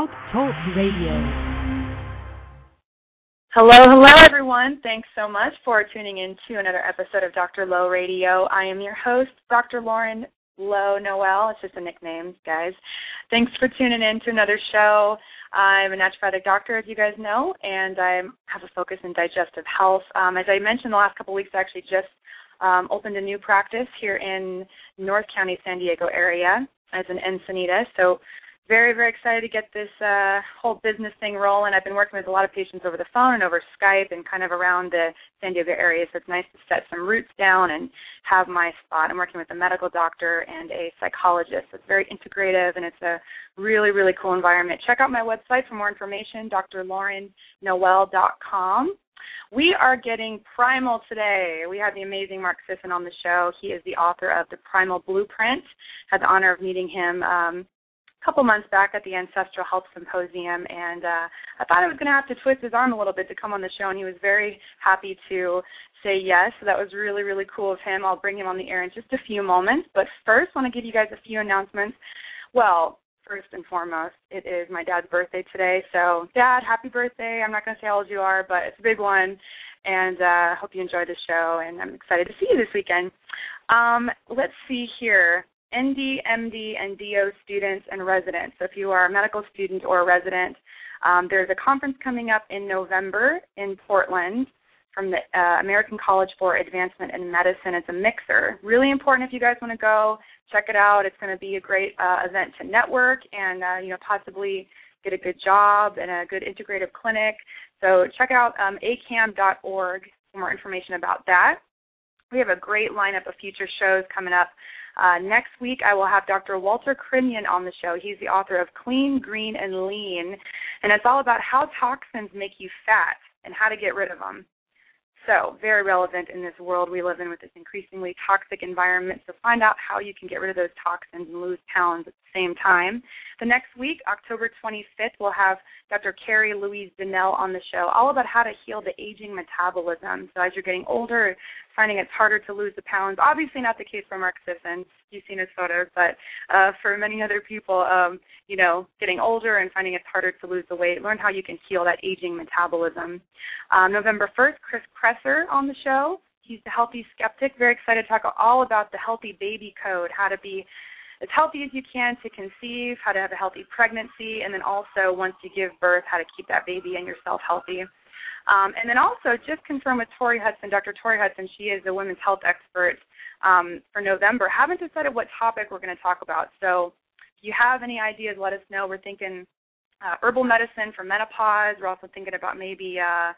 Talk Radio. Hello, hello everyone. Thanks so much for tuning in to another episode of Dr. Low Radio. I am your host, Dr. Lauren Low Noel. It's just a nickname, guys. Thanks for tuning in to another show. I'm a naturopathic doctor, as you guys know, and I have a focus in digestive health. Um, as I mentioned the last couple of weeks, I actually just um, opened a new practice here in North County, San Diego area as an Encinitas. So very, very excited to get this uh, whole business thing rolling. I've been working with a lot of patients over the phone and over Skype and kind of around the San Diego area, so it's nice to set some roots down and have my spot. I'm working with a medical doctor and a psychologist. It's very integrative and it's a really, really cool environment. Check out my website for more information, drlaurennoel.com. We are getting primal today. We have the amazing Mark Sisson on the show. He is the author of the Primal Blueprint. Had the honor of meeting him um, couple months back at the Ancestral Health Symposium, and uh, I thought I was going to have to twist his arm a little bit to come on the show, and he was very happy to say yes. So that was really, really cool of him. I'll bring him on the air in just a few moments, but first, I want to give you guys a few announcements. Well, first and foremost, it is my dad's birthday today. So, Dad, happy birthday! I'm not going to say how old you are, but it's a big one, and uh, hope you enjoy the show. And I'm excited to see you this weekend. Um, let's see here. ND, MD, and DO students and residents. So if you are a medical student or a resident, um, there's a conference coming up in November in Portland from the uh, American College for Advancement in Medicine. It's a mixer. Really important if you guys want to go. Check it out. It's going to be a great uh, event to network and uh, you know possibly get a good job and a good integrative clinic. So check out um, acam.org for more information about that. We have a great lineup of future shows coming up. Uh, next week, I will have Dr. Walter Crinnion on the show. He's the author of Clean, Green, and Lean, and it's all about how toxins make you fat and how to get rid of them. So, very relevant in this world we live in with this increasingly toxic environment. So, find out how you can get rid of those toxins and lose pounds at the same time. The next week, October 25th, we'll have Dr. Carrie Louise Donnell on the show, all about how to heal the aging metabolism. So, as you're getting older, finding it's harder to lose the pounds. Obviously, not the case for Mark Sisson. You've seen his photos, but uh, for many other people, um, you know, getting older and finding it's harder to lose the weight. Learn how you can heal that aging metabolism. Um, November 1st, Chris Kresser on the show. He's the healthy skeptic. Very excited to talk all about the healthy baby code, how to be as healthy as you can to conceive, how to have a healthy pregnancy, and then also once you give birth, how to keep that baby and yourself healthy. Um, and then also just confirm with Tori Hudson, Dr. Tori Hudson, she is a women's health expert um, for November. Haven't decided what topic we're going to talk about. So if you have any ideas, let us know. We're thinking uh, herbal medicine for menopause. We're also thinking about maybe uh,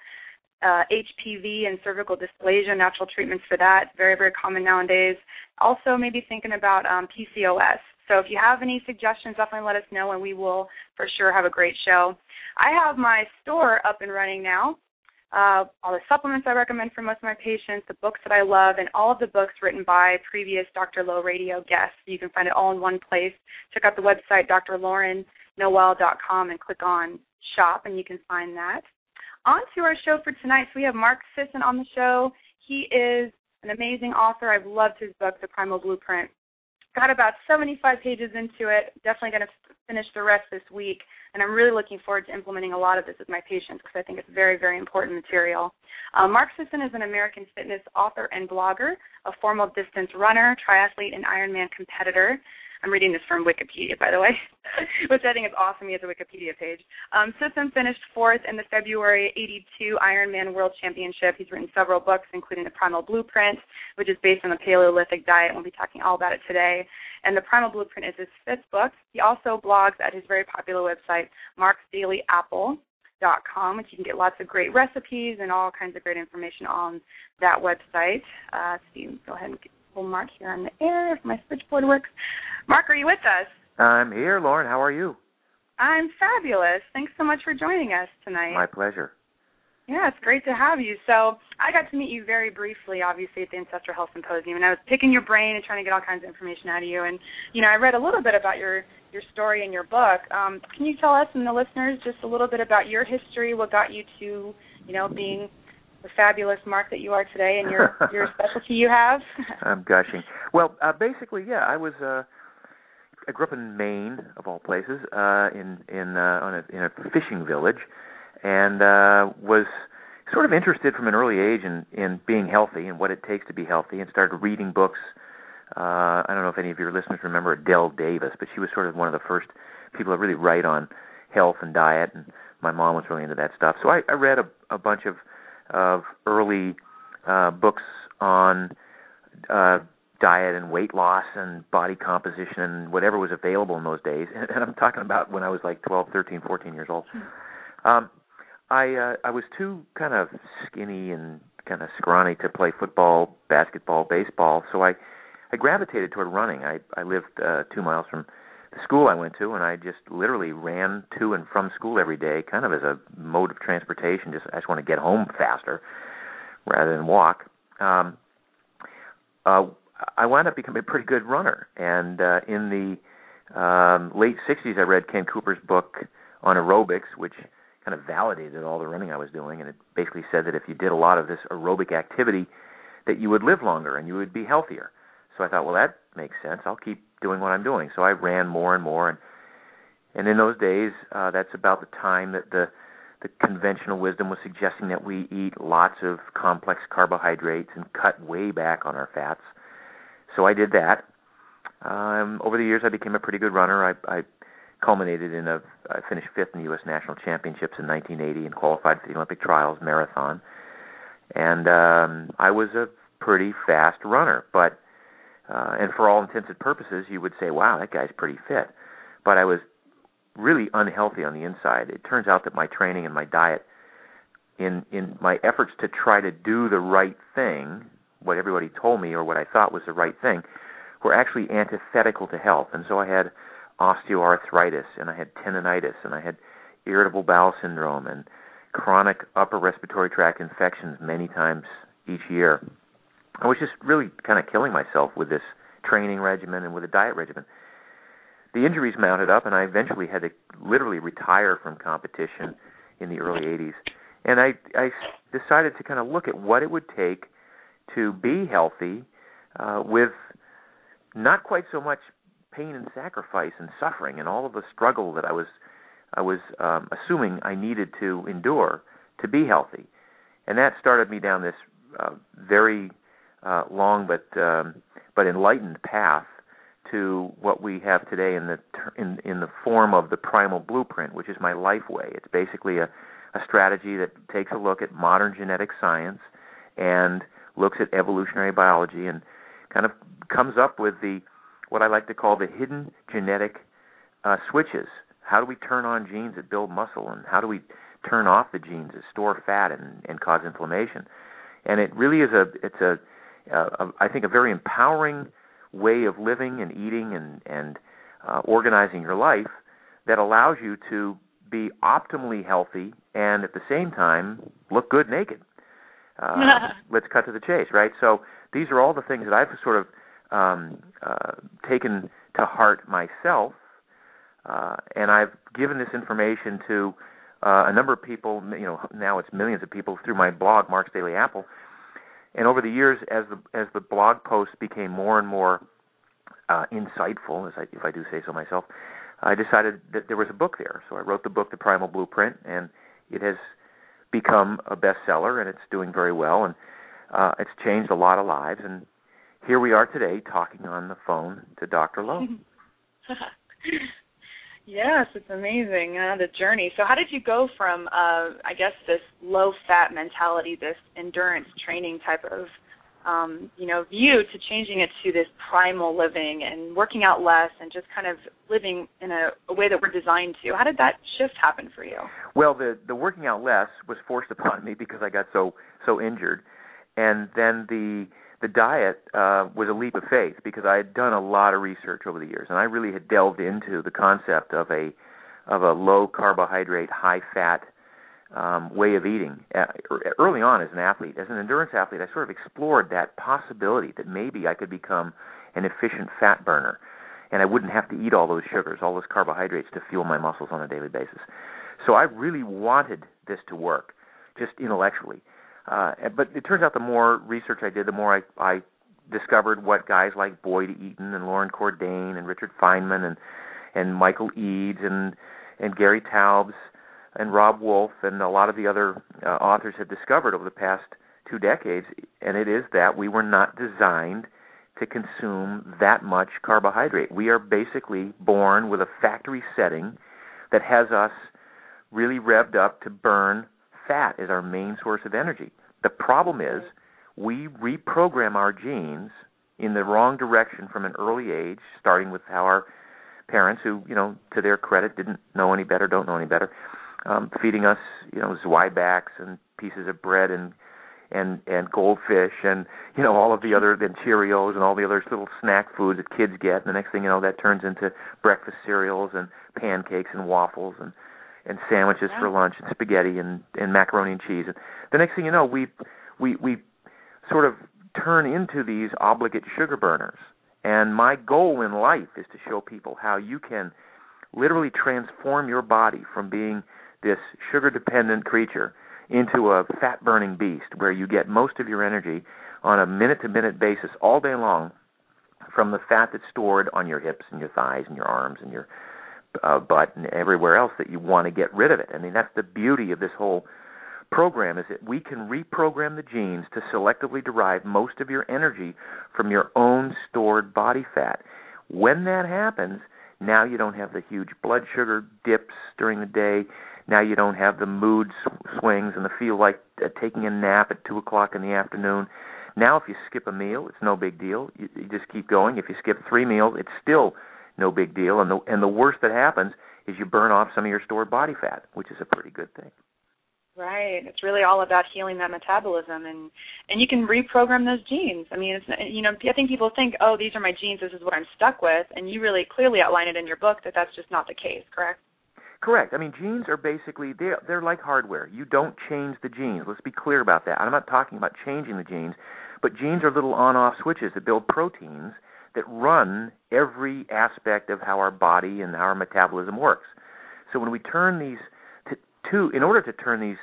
uh, HPV and cervical dysplasia, natural treatments for that. Very, very common nowadays. Also, maybe thinking about um, PCOS. So if you have any suggestions, definitely let us know, and we will for sure have a great show. I have my store up and running now uh, all the supplements I recommend for most of my patients, the books that I love, and all of the books written by previous Dr. Low Radio guests. You can find it all in one place. Check out the website, drlaurennoel.com, and click on shop, and you can find that. On to our show for tonight. So we have Mark Sisson on the show. He is an amazing author. I've loved his book, The Primal Blueprint. Got about 75 pages into it. Definitely going to finish the rest this week and I'm really looking forward to implementing a lot of this with my patients because I think it's very, very important material. Uh, Mark Sisson is an American fitness author and blogger, a formal distance runner, triathlete, and Ironman competitor. I'm reading this from Wikipedia, by the way, which I think is awesome. He has a Wikipedia page. Um, Sisson finished fourth in the February 82 Ironman World Championship. He's written several books, including The Primal Blueprint, which is based on the Paleolithic diet. We'll be talking all about it today. And The Primal Blueprint is his fifth book. He also blogs at his very popular website, marksdailyapple.com, which you can get lots of great recipes and all kinds of great information on that website. Uh, so you go ahead and Mark here on the air if my switchboard works. Mark, are you with us? I'm here, Lauren. How are you? I'm fabulous. Thanks so much for joining us tonight. My pleasure. Yeah, it's great to have you. So I got to meet you very briefly, obviously, at the Ancestral Health Symposium, and I was picking your brain and trying to get all kinds of information out of you. And you know, I read a little bit about your your story and your book. Um, can you tell us and the listeners just a little bit about your history? What got you to, you know, being the fabulous Mark that you are today, and your your specialty you have? I'm gushing. Well, uh, basically, yeah, I was. Uh, I grew up in Maine, of all places, uh, in in uh, on a, in a fishing village and uh, was sort of interested from an early age in in being healthy and what it takes to be healthy, and started reading books. Uh, I don't know if any of your listeners remember Adele Davis, but she was sort of one of the first people to really write on health and diet, and my mom was really into that stuff. So I, I read a, a bunch of of early uh, books on uh, diet and weight loss and body composition and whatever was available in those days. And I'm talking about when I was like 12, 13, 14 years old. Um, I uh, I was too kind of skinny and kind of scrawny to play football, basketball, baseball. So I I gravitated toward running. I I lived uh, two miles from school I went to, and I just literally ran to and from school every day, kind of as a mode of transportation. Just I just want to get home faster rather than walk. Um, uh, I wound up becoming a pretty good runner, and uh, in the um, late '60s, I read Ken Cooper's book on aerobics, which kind of validated all the running I was doing, and it basically said that if you did a lot of this aerobic activity, that you would live longer and you would be healthier. So I thought, well, that makes sense. I'll keep doing what I'm doing. So I ran more and more, and and in those days, uh, that's about the time that the the conventional wisdom was suggesting that we eat lots of complex carbohydrates and cut way back on our fats. So I did that. Um, over the years, I became a pretty good runner. I, I culminated in a I finished fifth in the U.S. National Championships in 1980 and qualified for the Olympic trials marathon. And um, I was a pretty fast runner, but uh, and for all intents and purposes, you would say, "Wow, that guy's pretty fit." But I was really unhealthy on the inside. It turns out that my training and my diet, in in my efforts to try to do the right thing, what everybody told me or what I thought was the right thing, were actually antithetical to health. And so I had osteoarthritis and I had tendonitis and I had irritable bowel syndrome and chronic upper respiratory tract infections many times each year. I was just really kind of killing myself with this training regimen and with a diet regimen. The injuries mounted up, and I eventually had to literally retire from competition in the early 80s. And I, I decided to kind of look at what it would take to be healthy uh, with not quite so much pain and sacrifice and suffering and all of the struggle that I was I was um, assuming I needed to endure to be healthy, and that started me down this uh, very uh, long but um, but enlightened path to what we have today in the in in the form of the primal blueprint, which is my life way. It's basically a a strategy that takes a look at modern genetic science and looks at evolutionary biology and kind of comes up with the what I like to call the hidden genetic uh, switches. How do we turn on genes that build muscle, and how do we turn off the genes that store fat and, and cause inflammation? And it really is a it's a, a, a I think a very empowering way of living and eating and and uh, organizing your life that allows you to be optimally healthy and at the same time look good naked. Uh, let's cut to the chase, right? So these are all the things that I've sort of um, uh, taken to heart myself, uh, and I've given this information to uh, a number of people. You know, now it's millions of people through my blog, Mark's Daily Apple. And over the years, as the as the blog posts became more and more uh, insightful, as I, if I do say so myself, I decided that there was a book there. So I wrote the book, The Primal Blueprint, and it has become a bestseller, and it's doing very well, and uh, it's changed a lot of lives. And here we are today talking on the phone to Dr. Low. yes, it's amazing uh, the journey. So, how did you go from, uh, I guess, this low-fat mentality, this endurance training type of, um, you know, view to changing it to this primal living and working out less and just kind of living in a, a way that we're designed to? How did that shift happen for you? Well, the the working out less was forced upon me because I got so so injured, and then the the diet uh, was a leap of faith because I had done a lot of research over the years, and I really had delved into the concept of a of a low carbohydrate, high fat um, way of eating. Uh, early on as an athlete, as an endurance athlete, I sort of explored that possibility that maybe I could become an efficient fat burner, and I wouldn't have to eat all those sugars, all those carbohydrates to fuel my muscles on a daily basis. So I really wanted this to work, just intellectually. Uh, but it turns out the more research I did, the more I, I discovered what guys like Boyd Eaton and Loren Cordain and Richard Feinman and and Michael Eades and and Gary Taubes and Robb Wolf and a lot of the other uh, authors have discovered over the past two decades, and it is that we were not designed to consume that much carbohydrate. We are basically born with a factory setting that has us really revved up to burn fat as our main source of energy. The problem is we reprogram our genes in the wrong direction from an early age, starting with how our parents, who you know, to their credit, didn't know any better, don't know any better, um, feeding us, you know, Zwieback's and pieces of bread and and and goldfish and you know all of the other and Cheerios and all the other little snack foods that kids get. And the next thing you know, that turns into breakfast cereals and pancakes and waffles and and sandwiches yeah. for lunch and spaghetti and and macaroni and cheese. And the next thing you know, we we we sort of turn into these obligate sugar burners. And my goal in life is to show people how you can literally transform your body from being this sugar dependent creature into a fat burning beast where you get most of your energy on a minute to minute basis all day long from the fat that's stored on your hips and your thighs and your arms and your uh, butt and everywhere else that you want to get rid of it. I mean, that's the beauty of this whole program is that we can reprogram the genes to selectively derive most of your energy from your own stored body fat. When that happens, now you don't have the huge blood sugar dips during the day. Now you don't have the mood swings and the feel like uh, taking a nap at two o'clock in the afternoon. Now, if you skip a meal, it's no big deal. You, you just keep going. If you skip three meals, it's still no big deal. And the and the worst that happens is you burn off some of your stored body fat, which is a pretty good thing. Right. It's really all about healing that metabolism and and you can reprogram those genes. I mean, it's you know, I think people think, "Oh, these are my genes. This is what I'm stuck with." And you really clearly outline it in your book that that's just not the case, correct? Correct. I mean, genes are basically they're they're like hardware. You don't change the genes. Let's be clear about that. I'm not talking about changing the genes, but genes are little on-off switches that build proteins that run every aspect of how our body and our metabolism works. So when we turn these to, to in order to turn these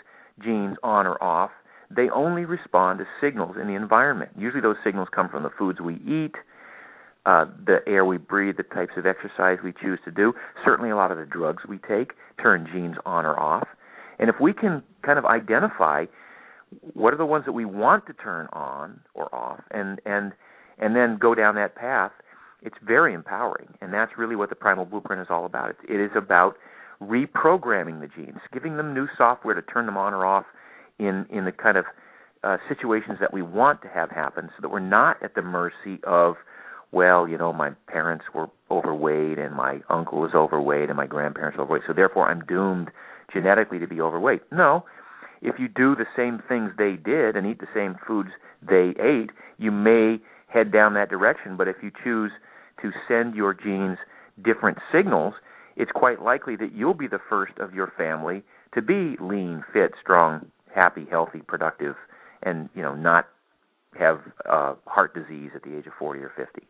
genes on or off, they only respond to signals in the environment. Usually those signals come from the foods we eat, uh, the air we breathe, the types of exercise we choose to do. Certainly a lot of the drugs we take turn genes on or off. And if we can kind of identify what are the ones that we want to turn on or off and and and then go down that path, it's very empowering. And that's really what the Primal Blueprint is all about. It is about reprogramming the genes, giving them new software to turn them on or off in, in the kind of uh, situations that we want to have happen so that we're not at the mercy of, well, you know, my parents were overweight and my uncle was overweight and my grandparents were overweight, so therefore I'm doomed genetically to be overweight. No. If you do the same things they did and eat the same foods they ate, you may head down that direction. But if you choose to send your genes different signals, it's quite likely that you'll be the first of your family to be lean, fit, strong, happy, healthy, productive, and you know not have uh, heart disease at the age of 40 or 50.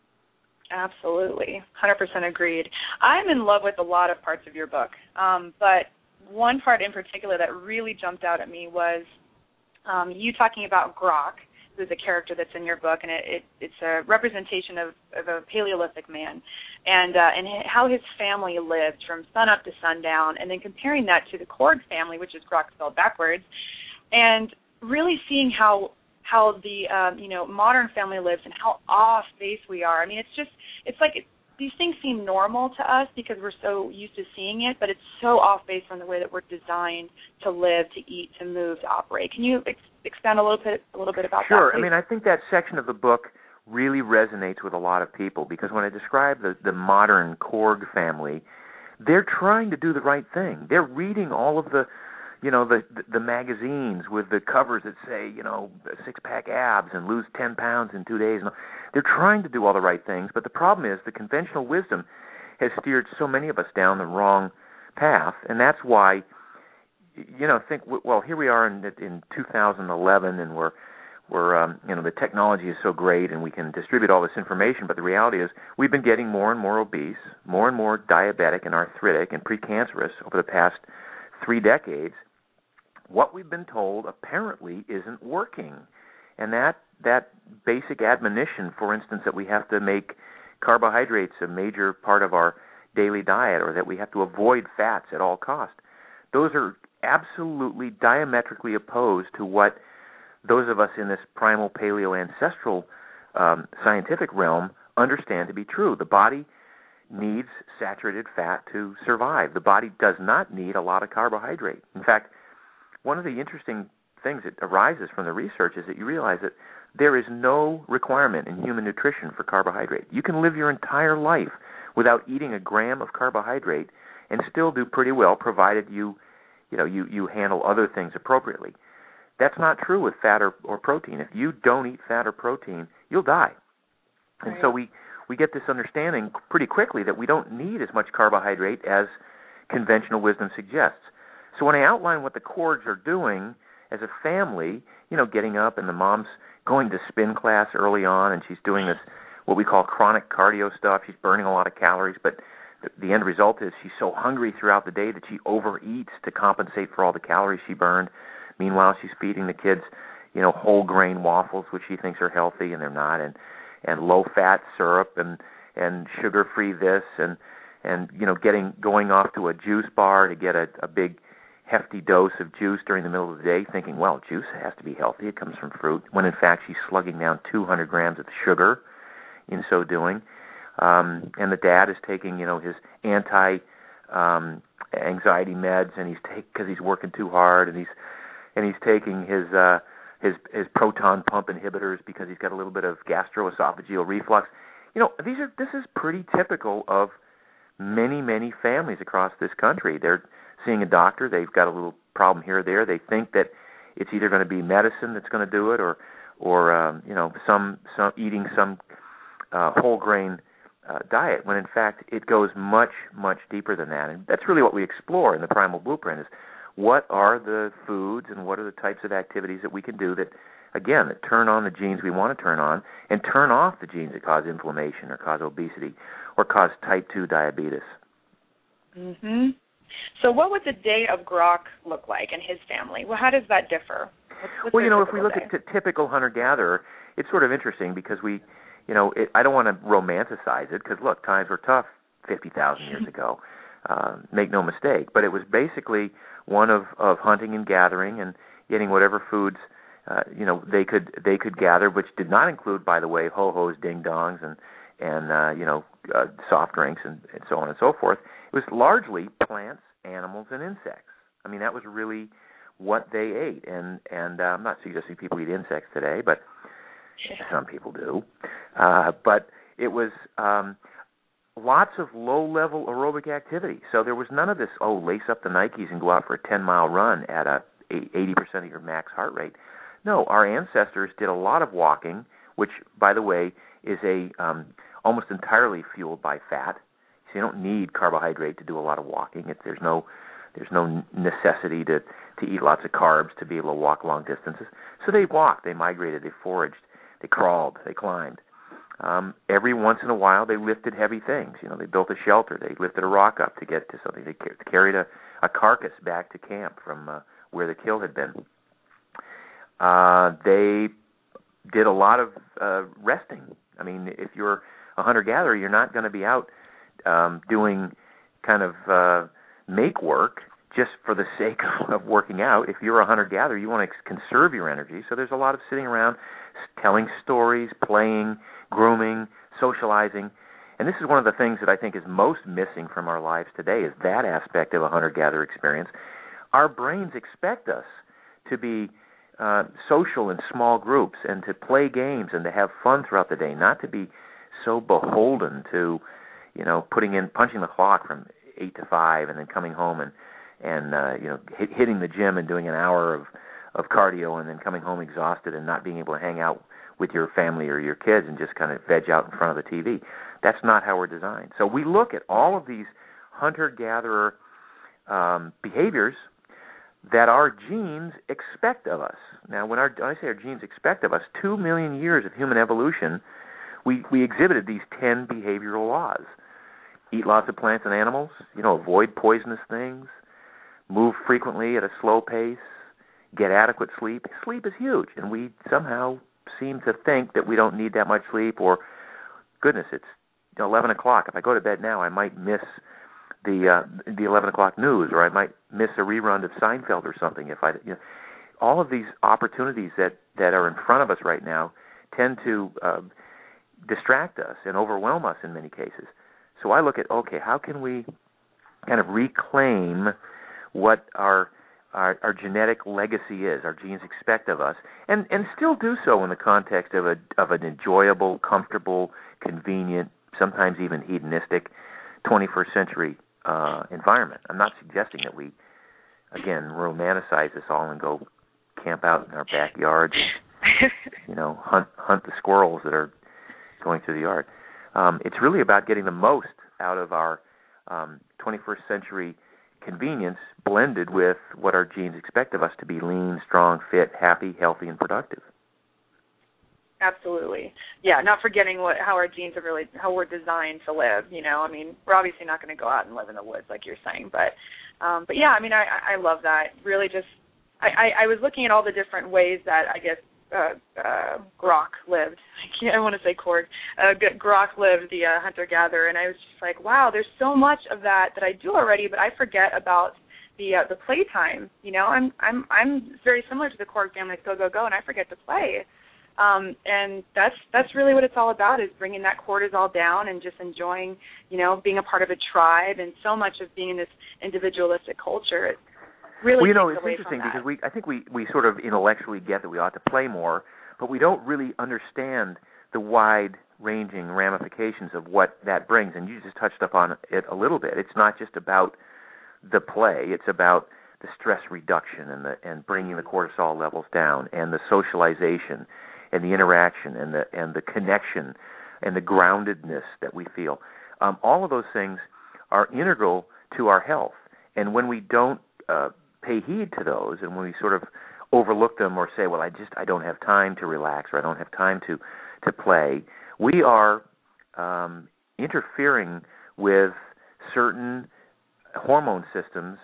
Absolutely, 100% agreed. I'm in love with a lot of parts of your book, um, but one part in particular that really jumped out at me was um, you talking about Grok is a character that's in your book, and it, it it's a representation of, of a Paleolithic man, and uh, and how his family lived from sun up to sundown, and then comparing that to the Korg family, which is Grok spelled backwards, and really seeing how how the um, you know modern family lives and how off base we are. I mean, it's just it's like it, these things seem normal to us because we're so used to seeing it, but it's so off base from the way that we're designed to live, to eat, to move, to operate. Can you expand a little bit a little bit about sure. that? Sure. I mean, I think that section of the book really resonates with a lot of people because when I describe the the modern Korg family, they're trying to do the right thing. They're reading all of the you know the the magazines with the covers that say you know six pack abs and lose ten pounds in two days. and They're trying to do all the right things, but the problem is the conventional wisdom has steered so many of us down the wrong path, and that's why you know think well here we are in in 2011 and we're we're um, you know the technology is so great and we can distribute all this information but the reality is we've been getting more and more obese more and more diabetic and arthritic and precancerous over the past 3 decades. What we've been told apparently isn't working. And that that basic admonition for instance that we have to make carbohydrates a major part of our daily diet or that we have to avoid fats at all cost those are absolutely diametrically opposed to what those of us in this primal paleo ancestral um, scientific realm understand to be true. The body needs saturated fat to survive. The body does not need a lot of carbohydrate. In fact, one of the interesting things that arises from the research is that you realize that there is no requirement in human nutrition for carbohydrate. You can live your entire life without eating a gram of carbohydrate and still do pretty well provided you you know you you handle other things appropriately. That's not true with fat or, or protein. If you don't eat fat or protein, you'll die. And so we we get this understanding pretty quickly that we don't need as much carbohydrate as conventional wisdom suggests. So when I outline what the Korgs are doing as a family, you know, getting up and the mom's going to spin class early on and she's doing this what we call chronic cardio stuff. She's burning a lot of calories, but the end result is she's so hungry throughout the day that she overeats to compensate for all the calories she burned. Meanwhile, she's feeding the kids, you know, whole grain waffles, which she thinks are healthy and they're not, and and low fat syrup and and sugar free this and and you know getting going off to a juice bar to get a, a big hefty dose of juice during the middle of the day, thinking, well, juice has to be healthy. It comes from fruit. When in fact she's slugging down 200 grams of sugar in so doing um, and the dad is taking you know his anti um, anxiety meds, and he's take because he's working too hard, and he's and he's taking his uh, his his proton pump inhibitors because he's got a little bit of gastroesophageal reflux. You know, these are this is pretty typical of many many families across this country. They're seeing a doctor, they've got a little problem here or there. They think that it's either going to be medicine that's going to do it, or or um, you know some some eating some uh, whole grain uh, diet when in fact it goes much much deeper than that. And that's really what we explore in the primal blueprint is what are the foods and what are the types of activities that we can do that again that turn on the genes we want to turn on and turn off the genes that cause inflammation or cause obesity or cause type 2 diabetes. Mhm so what would the day of Grok look like in his family? Well how does that differ? Well you know if we look day? at t- typical hunter gatherer it's sort of interesting because we you know, it, I don't want to romanticize it because look, times were tough 50,000 years ago. Uh, make no mistake, but it was basically one of of hunting and gathering and getting whatever foods uh, you know they could they could gather, which did not include, by the way, ho hos, ding dongs, and and uh, you know uh, soft drinks and, and so on and so forth. It was largely plants, animals, and insects. I mean, that was really what they ate. And and uh, I'm not suggesting people eat insects today, but some people do. Uh, but it was um, lots of low level aerobic activity. So there was none of this, oh, lace up the Nikes and go out for a 10 mile run at a 80% of your max heart rate. No, our ancestors did a lot of walking, which, by the way, is a um, almost entirely fueled by fat. So you don't need carbohydrate to do a lot of walking. There's no there's no necessity to to eat lots of carbs to be able to walk long distances. So they walked, they migrated, they foraged. They crawled, they climbed. Um, every once in a while, they lifted heavy things. You know, they built a shelter. They lifted a rock up to get to something. They carried a, a carcass back to camp from uh, where the kill had been. Uh, they did a lot of uh, resting. I mean, if you're a hunter gatherer, you're not going to be out um, doing kind of uh, make work just for the sake of, of working out. If you're a hunter gatherer, you want to conserve your energy. So there's a lot of sitting around telling stories, playing, grooming, socializing. And this is one of the things that I think is most missing from our lives today is that aspect of a hunter-gatherer experience. Our brains expect us to be uh, social in small groups and to play games and to have fun throughout the day, not to be so beholden to, you know, putting in punching the clock from eight to five and then coming home and and uh, you know hit, hitting the gym and doing an hour of of cardio and then coming home exhausted and not being able to hang out with your family or your kids and just kind of veg out in front of the TV. That's not how we're designed. So we look at all of these hunter gatherer um, behaviors that our genes expect of us. Now, when, our, when I say our genes expect of us, two million years of human evolution, we, we exhibited these ten behavioral laws. Eat lots of plants and animals, you know, avoid poisonous things, move frequently at a slow pace, get adequate sleep. Sleep is huge, and we somehow seem to think that we don't need that much sleep, or goodness, it's 11 o'clock. If I go to bed now, I might miss the uh, the 11 o'clock news, or I might miss a rerun of Seinfeld or something. If I, you know, all of these opportunities that that are in front of us right now tend to uh, distract us and overwhelm us in many cases. So I look at okay, how can we kind of reclaim what our our, our genetic legacy is, our genes expect of us, and and still do so in the context of a of an enjoyable, comfortable, convenient, sometimes even hedonistic 21st century uh, environment. I'm not suggesting that we, again, romanticize this all and go camp out in our backyards, and, you know, hunt hunt the squirrels that are going through the yard. Um, it's really about getting the most out of our um, 21st century convenience blended with what our genes expect of us to be lean, strong, fit, happy, healthy, and productive. Absolutely. Yeah, not forgetting what how our genes are really how we're designed to live, you know. I mean, we're obviously not going to go out and live in the woods like you're saying, but um but yeah, I mean, I I love that. Really just I I, I was looking at all the different ways that I guess uh, uh, Grok lived. I can't. I want to say Korg. Uh, Grok lived, the uh, hunter gatherer, and I was just like, wow, there's so much of that that I do already, but I forget about the uh, the playtime. You know, I'm I'm I'm very similar to the Korg family. Go go go, and I forget to play. Um, and that's that's really what it's all about is bringing that cortisol down and just enjoying, you know, being a part of a tribe and so much of being in this individualistic culture. It really well, you know, it's interesting because we I think we we sort of intellectually get that we ought to play more, but we don't really understand the wide ranging ramifications of what that brings. And you just touched upon it a little bit. It's not just about the play; it's about the stress reduction and the and bringing the cortisol levels down and the socialization and the interaction and the and the connection and the groundedness that we feel. Um, all of those things are integral to our health. And when we don't uh, pay heed to those, and when we sort of overlook them or say, "Well, I just I don't have time to relax or I don't have time to to play," we are um, interfering with certain hormone systems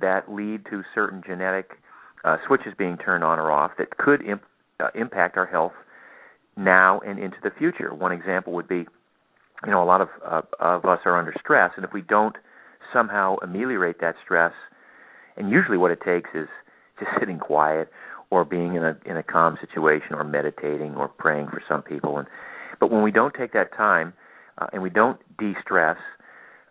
that lead to certain genetic uh, switches being turned on or off that could imp- uh, impact our health now and into the future. One example would be, you know, a lot of uh, of us are under stress, and if we don't somehow ameliorate that stress, and usually what it takes is just sitting quiet or being in a in a calm situation or meditating or praying for some people and but when we don't take that time uh, and we don't de-stress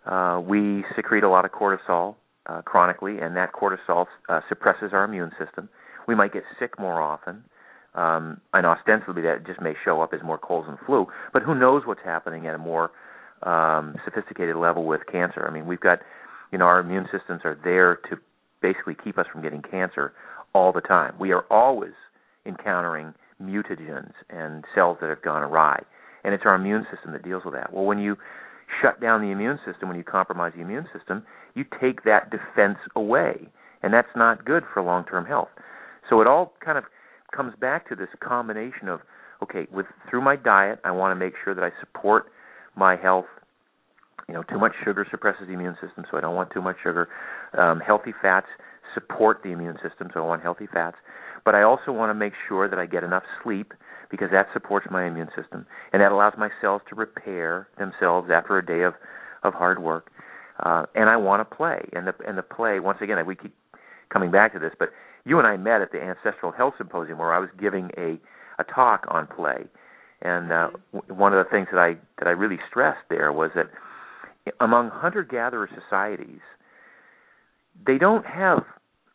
uh, we secrete a lot of cortisol uh, chronically and that cortisol uh, suppresses our immune system we might get sick more often um, and ostensibly that just may show up as more colds and flu, but who knows what's happening at a more um, sophisticated level with cancer? I mean, we've got, you know, our immune systems are there to basically keep us from getting cancer all the time. We are always encountering mutagens and cells that have gone awry, and it's our immune system that deals with that. Well, when you shut down the immune system, when you compromise the immune system, you take that defense away, and that's not good for long-term health. So it all kind of comes back to this combination of okay, with through my diet, I want to make sure that I support my health. You know, too much sugar suppresses the immune system, so I don't want too much sugar. Um, healthy fats support the immune system, so I want healthy fats. But I also want to make sure that I get enough sleep because that supports my immune system and that allows my cells to repair themselves after a day of of hard work. Uh, and I want to play, and the and the play once again we keep coming back to this, but you and I met at the Ancestral Health Symposium where I was giving a a talk on play, and uh, w- one of the things that I that I really stressed there was that among hunter-gatherer societies, they don't have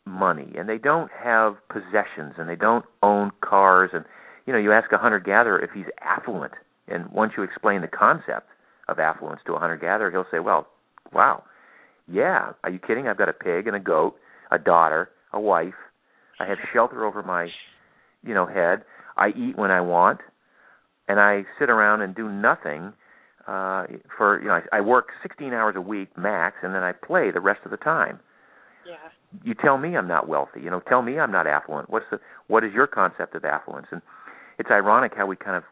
money and they don't have possessions and they don't own cars and you know you ask a hunter-gatherer if he's affluent and once you explain the concept of affluence to a hunter-gatherer he'll say well wow yeah are you kidding i've got a pig and a goat a daughter a wife I have shelter over my, you know, head. I eat when I want, and I sit around and do nothing. Uh, for you know, I, I work 16 hours a week max, and then I play the rest of the time. Yeah. You tell me I'm not wealthy. You know, tell me I'm not affluent. What's the what is your concept of affluence? And it's ironic how we kind of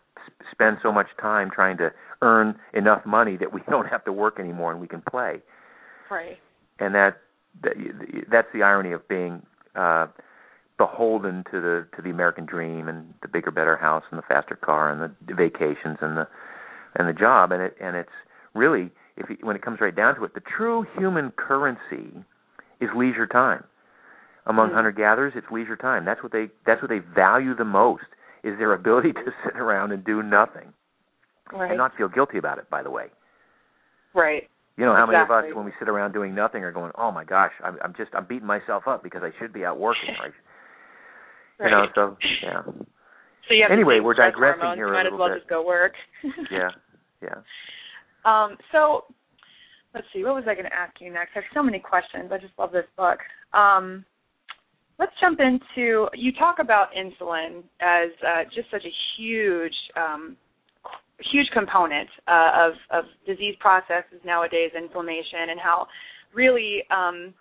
spend so much time trying to earn enough money that we don't have to work anymore and we can play. Right. And that, that that's the irony of being uh beholden to the to the American dream and the bigger better house and the faster car and the vacations and the and the job and it and it's really if you, when it comes right down to it the true human currency is leisure time among Mm. hunter gatherers it's leisure time that's what they that's what they value the most is their ability to sit around and do nothing Right. and not feel guilty about it by the way right. you know how many of us when we sit around doing nothing are going oh my gosh i'm i'm just i'm beating myself up because i should be out working right you know so yeah So you have Anyway, we're digressing hormones, here you a might as well bit. just go work. yeah yeah Um, so let's see, what was I going to ask you next? I have so many questions. I just love this book. Um, let's jump into you talk about insulin as uh, just such a huge, um, huge component uh, of of disease processes nowadays, inflammation, and how really um,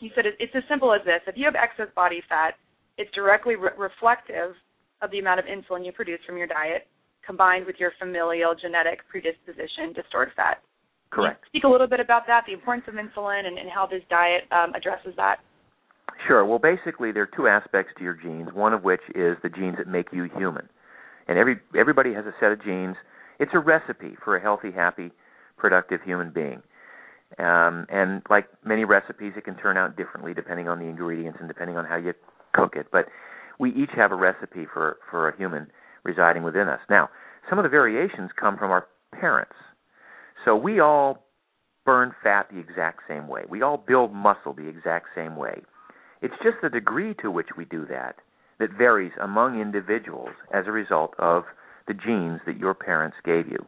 you said it, it's as simple as this: if you have excess body fat, it's directly re- reflective of the amount of insulin you produce from your diet combined with your familial genetic predisposition to stored fat. Correct speak a little bit about that, the importance of insulin, and, and how this diet um, addresses that. Sure. Well, basically, there are two aspects to your genes. One of which is the genes that make you human, and every everybody has a set of genes. It's a recipe for a healthy, happy, productive human being. Um, and like many recipes, it can turn out differently depending on the ingredients and depending on how you cook it. But we each have a recipe for for a human residing within us. Now, some of the variations come from our parents. So we all burn fat the exact same way. We all build muscle the exact same way. It's just the degree to which we do that that varies among individuals as a result of the genes that your parents gave you.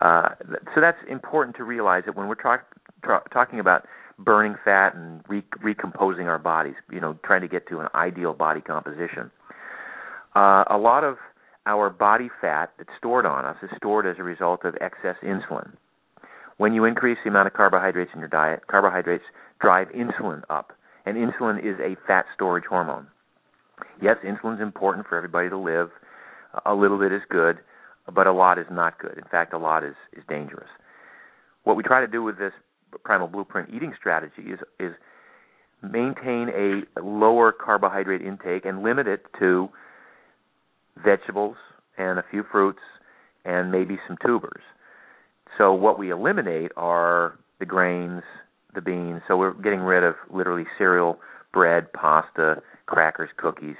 Uh, so that's important to realize that when we're talk, tra- talking about burning fat and re- recomposing our bodies, you know, trying to get to an ideal body composition, uh, a lot of our body fat that's stored on us is stored as a result of excess insulin. When you increase the amount of carbohydrates in your diet, carbohydrates drive insulin up, and insulin is a fat storage hormone. Yes, insulin's important for everybody to live. A little bit is good, but a lot is not good. In fact, a lot is, is dangerous. What we try to do with this primal blueprint eating strategy is is maintain a lower carbohydrate intake and limit it to vegetables and a few fruits and maybe some tubers. So what we eliminate are the grains, the beans. So we're getting rid of literally cereal, bread, pasta, crackers, cookies,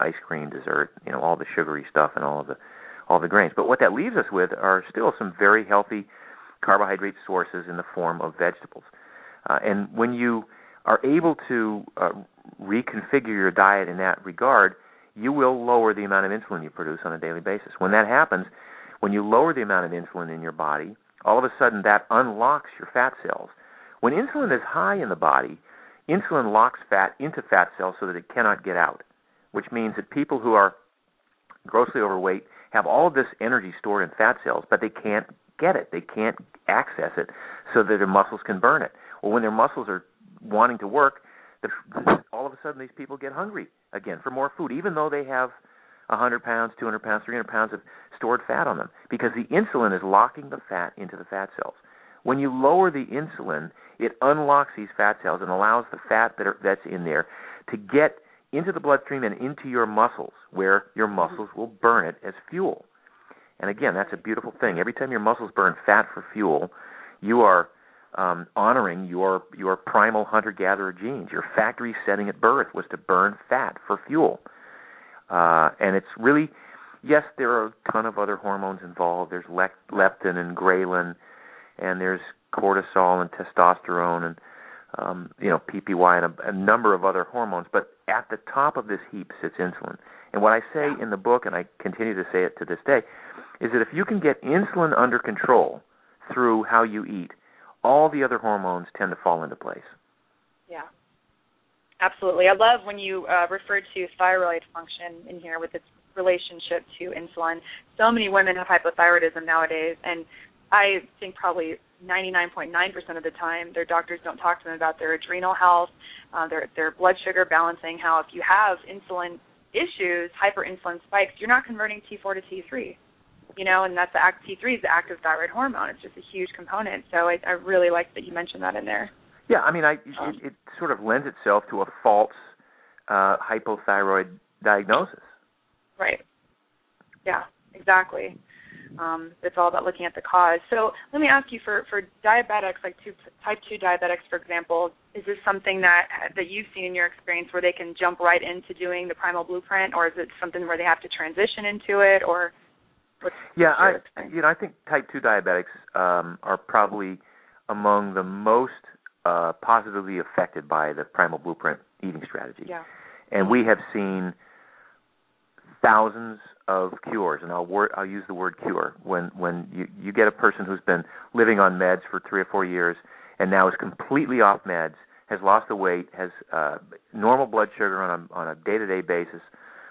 ice cream, dessert, you know, all the sugary stuff and all of the all the grains. But what that leaves us with are still some very healthy carbohydrate sources in the form of vegetables. Uh, and when you are able to uh, reconfigure your diet in that regard, you will lower the amount of insulin you produce on a daily basis. When that happens, when you lower the amount of insulin in your body, all of a sudden that unlocks your fat cells. When insulin is high in the body, insulin locks fat into fat cells so that it cannot get out, which means that people who are grossly overweight have all of this energy stored in fat cells, but they can't get it. They can't access it so that their muscles can burn it. Well, when their muscles are wanting to work, all of a sudden these people get hungry again for more food, even though they have 100 pounds, 200 pounds, 300 pounds of stored fat on them, because the insulin is locking the fat into the fat cells. When you lower the insulin, it unlocks these fat cells and allows the fat that are, that's in there to get into the bloodstream and into your muscles, where your muscles will burn it as fuel. And again, that's a beautiful thing. Every time your muscles burn fat for fuel, you are um, honoring your your primal hunter-gatherer genes. Your factory setting at birth was to burn fat for fuel, uh, and it's really yes, there are a ton of other hormones involved. There's lec- leptin and ghrelin, and there's cortisol and testosterone and um, you know PYY and a, a number of other hormones. But at the top of this heap sits insulin. And what I say in the book, and I continue to say it to this day, is that if you can get insulin under control through how you eat, all the other hormones tend to fall into place. Yeah. Absolutely. I love when you uh, referred to thyroid function in here with its relationship to insulin. So many women have hypothyroidism nowadays, and I think probably 99.9% of the time, their doctors don't talk to them about their adrenal health, uh, their their blood sugar balancing. How if you have insulin issues, hyperinsulin spikes, you're not converting T4 to T3. You know, and that's the act T3 is the active thyroid hormone. It's just a huge component. So I, I really like that you mentioned that in there. Yeah, I mean, I um, it, it sort of lends itself to a false uh, hypothyroid diagnosis. Right. Yeah, exactly. Um, it's all about looking at the cause. So let me ask you for for diabetics, like two, type two diabetics, for example, is this something that that you've seen in your experience where they can jump right into doing the primal blueprint, or is it something where they have to transition into it, or yeah, I you know I think type two diabetics um, are probably among the most uh, positively affected by the primal blueprint eating strategy. Yeah. And we have seen thousands of cures, and I'll word, I'll use the word cure when when you you get a person who's been living on meds for three or four years and now is completely off meds, has lost the weight, has uh, normal blood sugar on a on a day to day basis,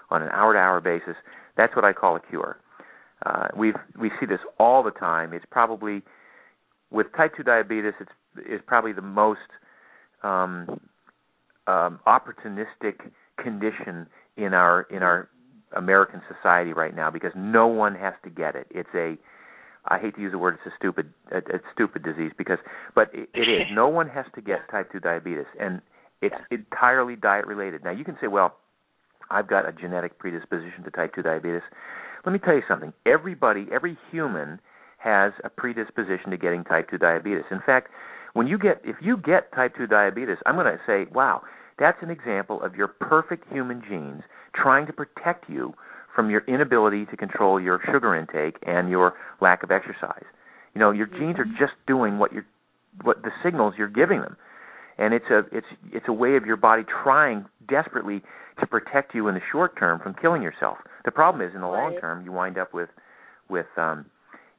on an hour to hour basis. That's what I call a cure. Uh, we've we see this all the time. It's probably with type two diabetes. It's is probably the most um, um, opportunistic condition in our in our American society right now because no one has to get it. It's a I hate to use the word it's a stupid a stupid disease because but it, it is. No one has to get type 2 diabetes and it's entirely diet related. Now you can say, well, I've got a genetic predisposition to type 2 diabetes. Let me tell you something. Everybody, every human has a predisposition to getting type 2 diabetes. In fact, when you get if you get type 2 diabetes, I'm going to say, wow, that's an example of your perfect human genes trying to protect you from your inability to control your sugar intake and your lack of exercise. You know, your genes are mm-hmm. just doing what you're what the signals you're giving them. And it's a it's it's a way of your body trying desperately to protect you in the short term from killing yourself. The problem is in the long term you wind up with with um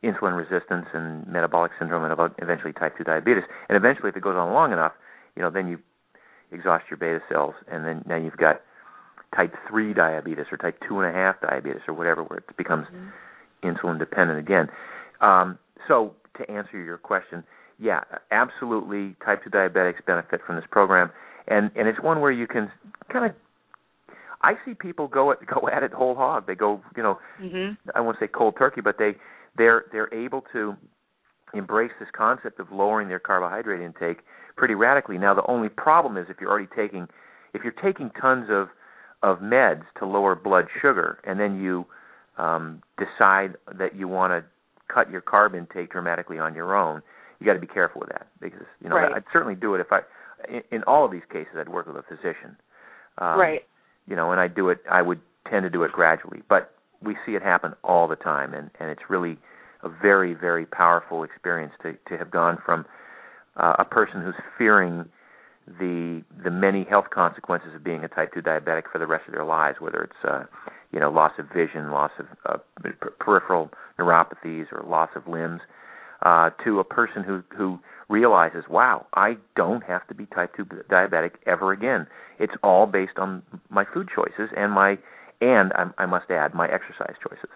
insulin resistance and metabolic syndrome and eventually type 2 diabetes. And eventually if it goes on long enough, you know, then you exhaust your beta cells and then now you've got type 3 diabetes or type 2.5 diabetes or whatever, where it becomes mm-hmm. insulin dependent again. Um, so, to answer your question, yeah, absolutely, type 2 diabetics benefit from this program. And, and it's one where you can kind of I see people go at go at it whole hog. They go, you know, mm-hmm. I won't say cold turkey, but they they're they're able to embrace this concept of lowering their carbohydrate intake pretty radically. Now the only problem is if you're already taking if you're taking tons of of meds to lower blood sugar, and then you um, decide that you want to cut your carb intake dramatically on your own, you got to be careful with that because you know right. I'd certainly do it if I. In, in all of these cases, I'd work with a physician. Um, right. You know, and I do it. I would tend to do it gradually, but we see it happen all the time, and and it's really a very very powerful experience to to have gone from uh, a person who's fearing the the many health consequences of being a type 2 diabetic for the rest of their lives, whether it's uh, you know loss of vision, loss of uh, peripheral neuropathies, or loss of limbs, uh, to a person who who realizes, wow, I don't have to be type 2 diabetic ever again. It's all based on my food choices and my and I, I must add my exercise choices.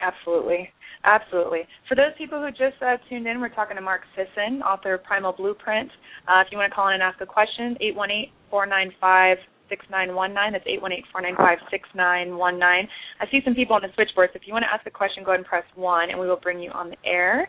Absolutely. Absolutely. For those people who just uh, tuned in, we're talking to Mark Sisson, author of Primal Blueprint. Uh, if you want to call in and ask a question, 818 495 6919. That's 818-495-6919. I see some people on the switchboard, so if you want to ask a question, go ahead and press 1, and we will bring you on the air.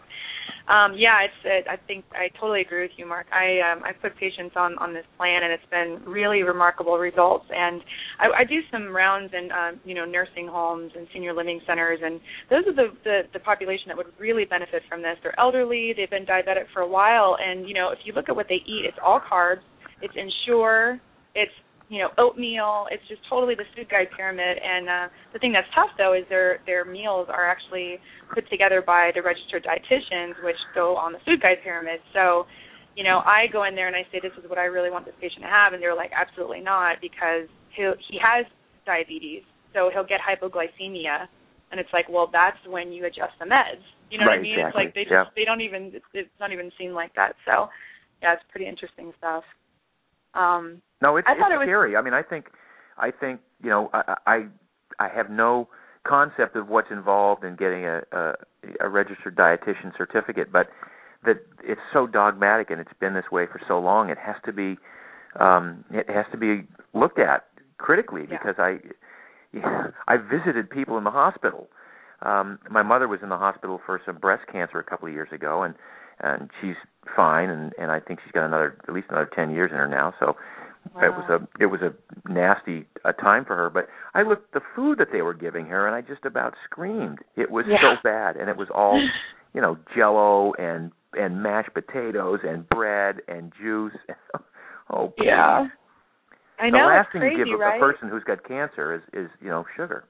Um, yeah, it's. It, I think I totally agree with you, Mark. I um, I put patients on on this plan, and it's been really remarkable results. And I, I do some rounds in uh, you know nursing homes and senior living centers, and those are the, the the population that would really benefit from this. They're elderly, they've been diabetic for a while, and you know if you look at what they eat, it's all carbs, it's Ensure, it's you know oatmeal. It's just totally the food guide pyramid. And uh, the thing that's tough though is their their meals are actually put together by the registered dietitians, which go on the food guide pyramid. So you know I go in there and I say this is what I really want this patient to have, and they're like absolutely not because he he has diabetes, so he'll get hypoglycemia. And it's like, well, that's when you adjust the meds. You know right, what I mean? Exactly. It's like they just yeah. they don't even it's, it's not even seen like that. So yeah, it's pretty interesting stuff. Um, no, it's, I it's it was, scary. I mean, I think, I think you know, I, I, I have no concept of what's involved in getting a, a, a registered dietitian certificate, but that it's so dogmatic and it's been this way for so long. It has to be um, it has to be looked at critically Yeah. because I I visited people in the hospital. Um, my mother was in the hospital for some breast cancer a couple of years ago, and and she's fine, and and I think she's got another at least another ten years in her now. So it was a it was a nasty a time for her. But I looked at the food that they were giving her, and I just about screamed. It was Yeah. so bad, and it was all you know Jello and and mashed potatoes and bread and juice. oh, please. Yeah. I know, the last thing crazy, you give a, right? a person who's got cancer is is you know sugar.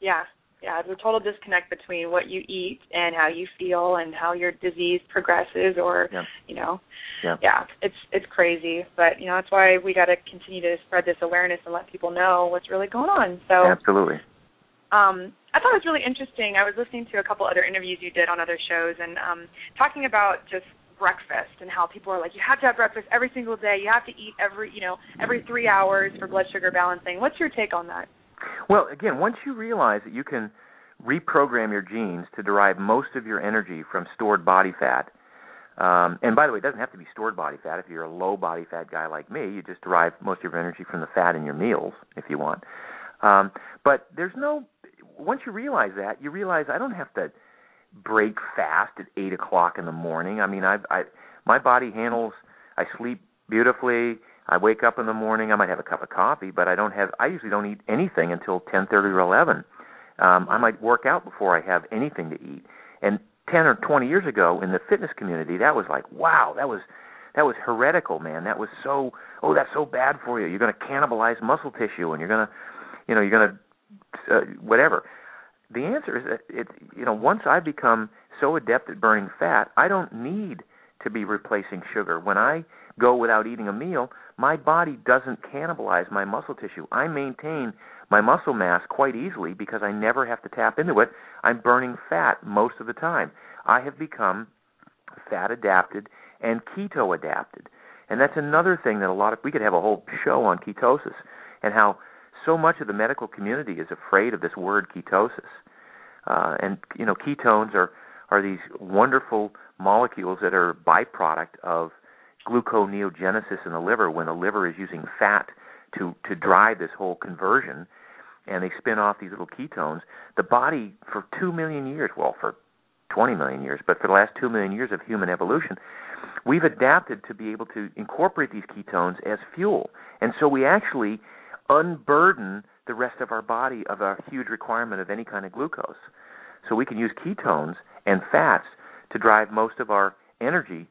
Yeah, yeah. There's a total disconnect between what you eat and how you feel and how your disease progresses, or Yeah. you know, Yeah. yeah. It's it's crazy, but you know that's why we got to continue to spread this awareness and let people know what's really going on. So, Absolutely. um, I thought it was really interesting. I was listening to a couple other interviews you did on other shows and um, talking about just breakfast and how people are like, you have to have breakfast every single day. You have to eat every, you know, every three hours for blood sugar balancing. What's your take on that? Well, again, once you realize that you can reprogram your genes to derive most of your energy from stored body fat, um, and by the way, it doesn't have to be stored body fat. If you're a low body fat guy like me, you just derive most of your energy from the fat in your meals, if you want. Um, but there's no. Once you realize that, you realize I don't have to break fast at eight o'clock in the morning. I mean, I, I my body handles. I sleep beautifully. I wake up in the morning. I might have a cup of coffee, but I don't have. I usually don't eat anything until ten thirty or eleven. Um, I might work out before I have anything to eat. And ten or twenty years ago in the fitness community, that was like, wow, that was that was heretical, man. That was so. Oh, that's so bad for you. You're going to cannibalize muscle tissue, and you're going to, you know, you're going to uh, whatever. The answer is that it. You know, once I become so adept at burning fat, I don't need to be replacing sugar. When I go without eating a meal, my body doesn't cannibalize my muscle tissue. I maintain my muscle mass quite easily because I never have to tap into it. I'm burning fat most of the time. I have become fat adapted and keto adapted. And that's another thing that a lot of we could have a whole show on ketosis and how so much of the medical community is afraid of this word ketosis. Uh, and you know, ketones are are these wonderful molecules that are byproduct of gluconeogenesis in the liver when the liver is using fat to to drive this whole conversion and they spin off these little ketones the body for 2 million years well for 20 million years but for the last 2 million years of human evolution we've adapted to be able to incorporate these ketones as fuel. And so we actually unburden the rest of our body of a huge requirement of any kind of glucose. So we can use ketones and fats to drive most of our energy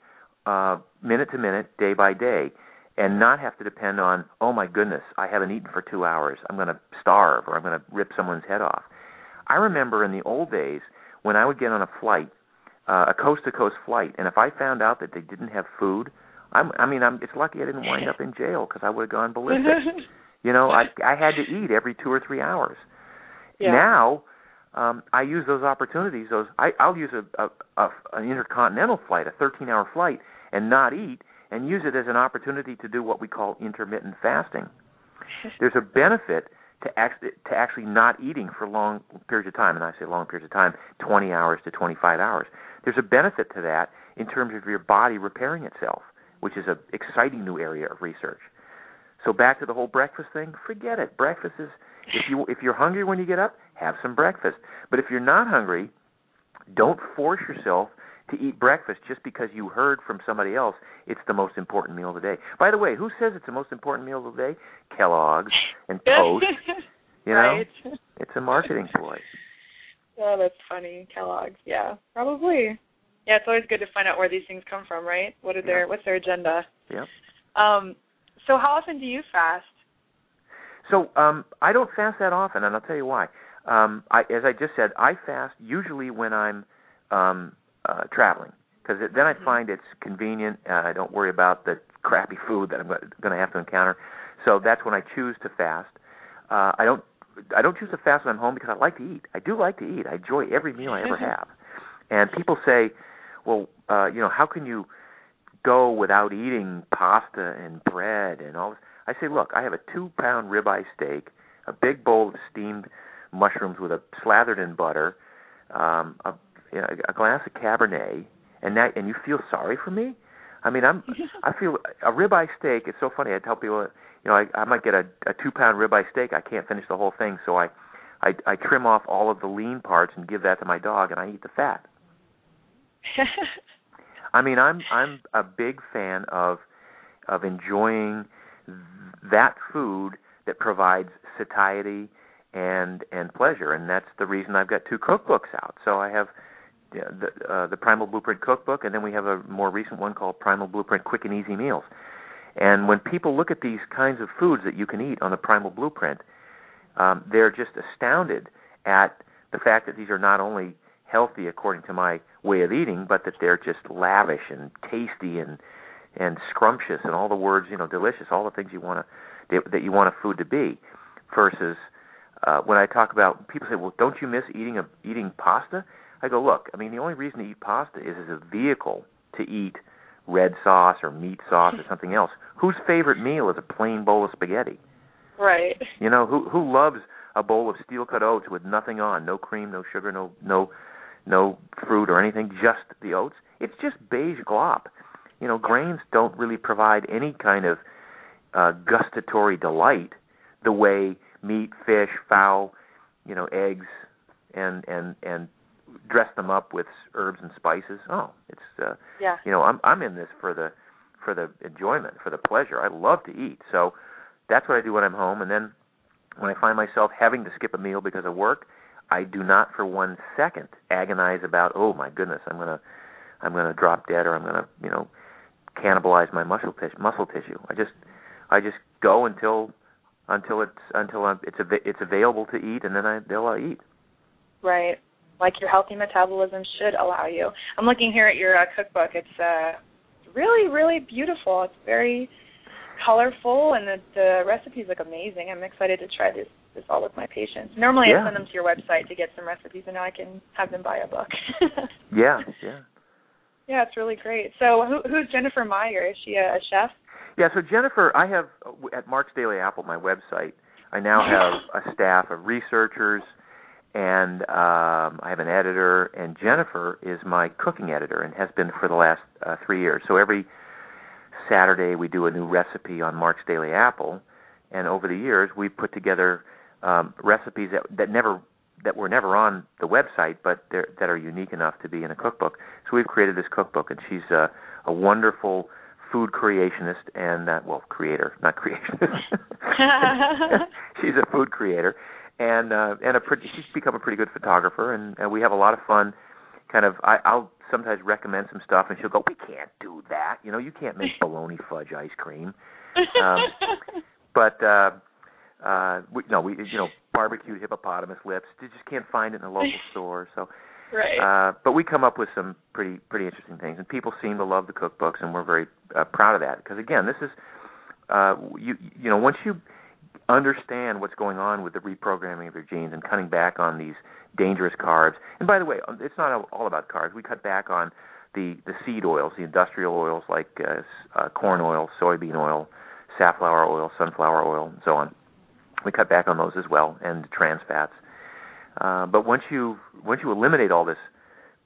uh, minute to minute, day by day, and not have to depend on, oh my goodness, I haven't eaten for two hours. I'm going to starve or I'm going to rip someone's head off. I remember in the old days when I would get on a flight, uh, a coast to coast flight, and if I found out that they didn't have food, I'm, I mean, I'm, it's lucky I didn't wind up in jail because I would have gone ballistic. you know, I I had to eat every two or three hours. Yeah. Now, um, I use those opportunities. Those I, I'll use a, a, a an intercontinental flight, a 13-hour flight, and not eat, and use it as an opportunity to do what we call intermittent fasting. There's a benefit to act, to actually not eating for long periods of time, and I say long periods of time, 20 hours to 25 hours. There's a benefit to that in terms of your body repairing itself, which is an exciting new area of research. So back to the whole breakfast thing, forget it. Breakfast is if you if you're hungry when you get up, have some breakfast. But if you're not hungry, don't force yourself to eat breakfast just because you heard from somebody else it's the most important meal of the day. By the way, who says it's the most important meal of the day? Kellogg's and Toast. You know, right. it's a marketing ploy. Oh, that's funny. Kellogg's. Yeah, probably. Yeah, it's always good to find out where these things come from, right? What are their Yeah. what's their agenda? Yep. Um, so how often do you fast? So um, I don't fast that often, and I'll tell you why. Um, I, as I just said, I fast usually when I'm um, uh, traveling because then I find it's convenient. Uh, I don't worry about the crappy food that I'm going to have to encounter. So that's when I choose to fast. Uh, I don't I don't choose to fast when I'm home because I like to eat. I do like to eat. I enjoy every meal I ever have. And people say, well, uh, you know, how can you go without eating pasta and bread and all this? I say, look, I have a two pound ribeye steak, a big bowl of steamed mushrooms with a slathered in butter, um, a, you know, a glass of Cabernet, and that and you feel sorry for me. I mean, I'm I feel a ribeye steak. It's so funny. I tell people, you know, I, I might get a, a two pound ribeye steak. I can't finish the whole thing, so I, I I trim off all of the lean parts and give that to my dog, and I eat the fat. I mean, I'm I'm a big fan of of enjoying that food that provides satiety and and pleasure, and that's the reason I've got two cookbooks out. So I have the uh, the Primal Blueprint cookbook, and then we have a more recent one called Primal Blueprint Quick and Easy Meals. And when people look at these kinds of foods that you can eat on the Primal Blueprint, um, they're just astounded at the fact that these are not only healthy according to my way of eating, but that they're just lavish and tasty and and scrumptious and all the words you know delicious, all the things you want to that you want a food to be. Versus uh, when I talk about people say, well, don't you miss eating a eating pasta? I go, look, I mean, the only reason to eat pasta is as a vehicle to eat red sauce or meat sauce or something else. Whose favorite meal is a plain bowl of spaghetti? Right. You know, who who loves a bowl of steel cut oats with nothing on, no cream, no sugar, no no no fruit or anything, just the oats? It's just beige glop. You know, grains don't really provide any kind of uh gustatory delight the way meat, fish, fowl, you know, eggs and and and dress them up with herbs and spices. Oh, it's uh yeah. you know, I'm I'm in this for the for the enjoyment, for the pleasure. I love to eat. So that's what I do when I'm home and then when I find myself having to skip a meal because of work, I do not for one second agonize about, oh my goodness, I'm going to I'm to drop dead or I'm going to, you know, cannibalize my muscle tis- muscle tissue. I just I just go until until it's until I'm, it's av- it's available to eat and then I they'll uh, eat. Right like your healthy metabolism should allow you. I'm looking here at your uh, cookbook. It's uh, really, really beautiful. It's very colorful, and the, the recipes look amazing. I'm excited to try this this all with my patients. Normally, yeah. I send them to your website to get some recipes, and now I can have them buy a book. yeah, yeah. Yeah, it's really great. So, who, who's Jennifer Meyer? Is she a, a chef? Yeah, so Jennifer, I have at Mark's Daily Apple, my website. I now have a staff of researchers and um, I have an editor, and Jennifer is my cooking editor and has been for the last uh, three years. So every Saturday we do a new recipe on Mark's Daily Apple, and over the years we've put together um, recipes that that never that were never on the website, but that are unique enough to be in a cookbook. So we've created this cookbook, and she's a, a wonderful food creationist and uh, well, creator, not creationist. she's a food creator, and uh, and a pretty, she's become a pretty good photographer, and, and we have a lot of fun. Kind of, I, I'll sometimes recommend some stuff, and she'll go, "We can't do that. You know, you can't make bologna fudge ice cream." Um, but uh, uh, we, no, we you know barbecued hippopotamus lips. You just can't find it in a local store. So, right. Uh, but we come up with some pretty pretty interesting things, and people seem to love the cookbooks, and we're very uh, proud of that because again, this is uh, you you know once you understand what's going on with the reprogramming of your genes and cutting back on these dangerous carbs. And by the way, it's not all about carbs. We cut back on the the seed oils, the industrial oils like uh, uh, corn oil, soybean oil, safflower oil, sunflower oil, and so on. We cut back on those as well, and trans fats. Uh, but once you once you eliminate all this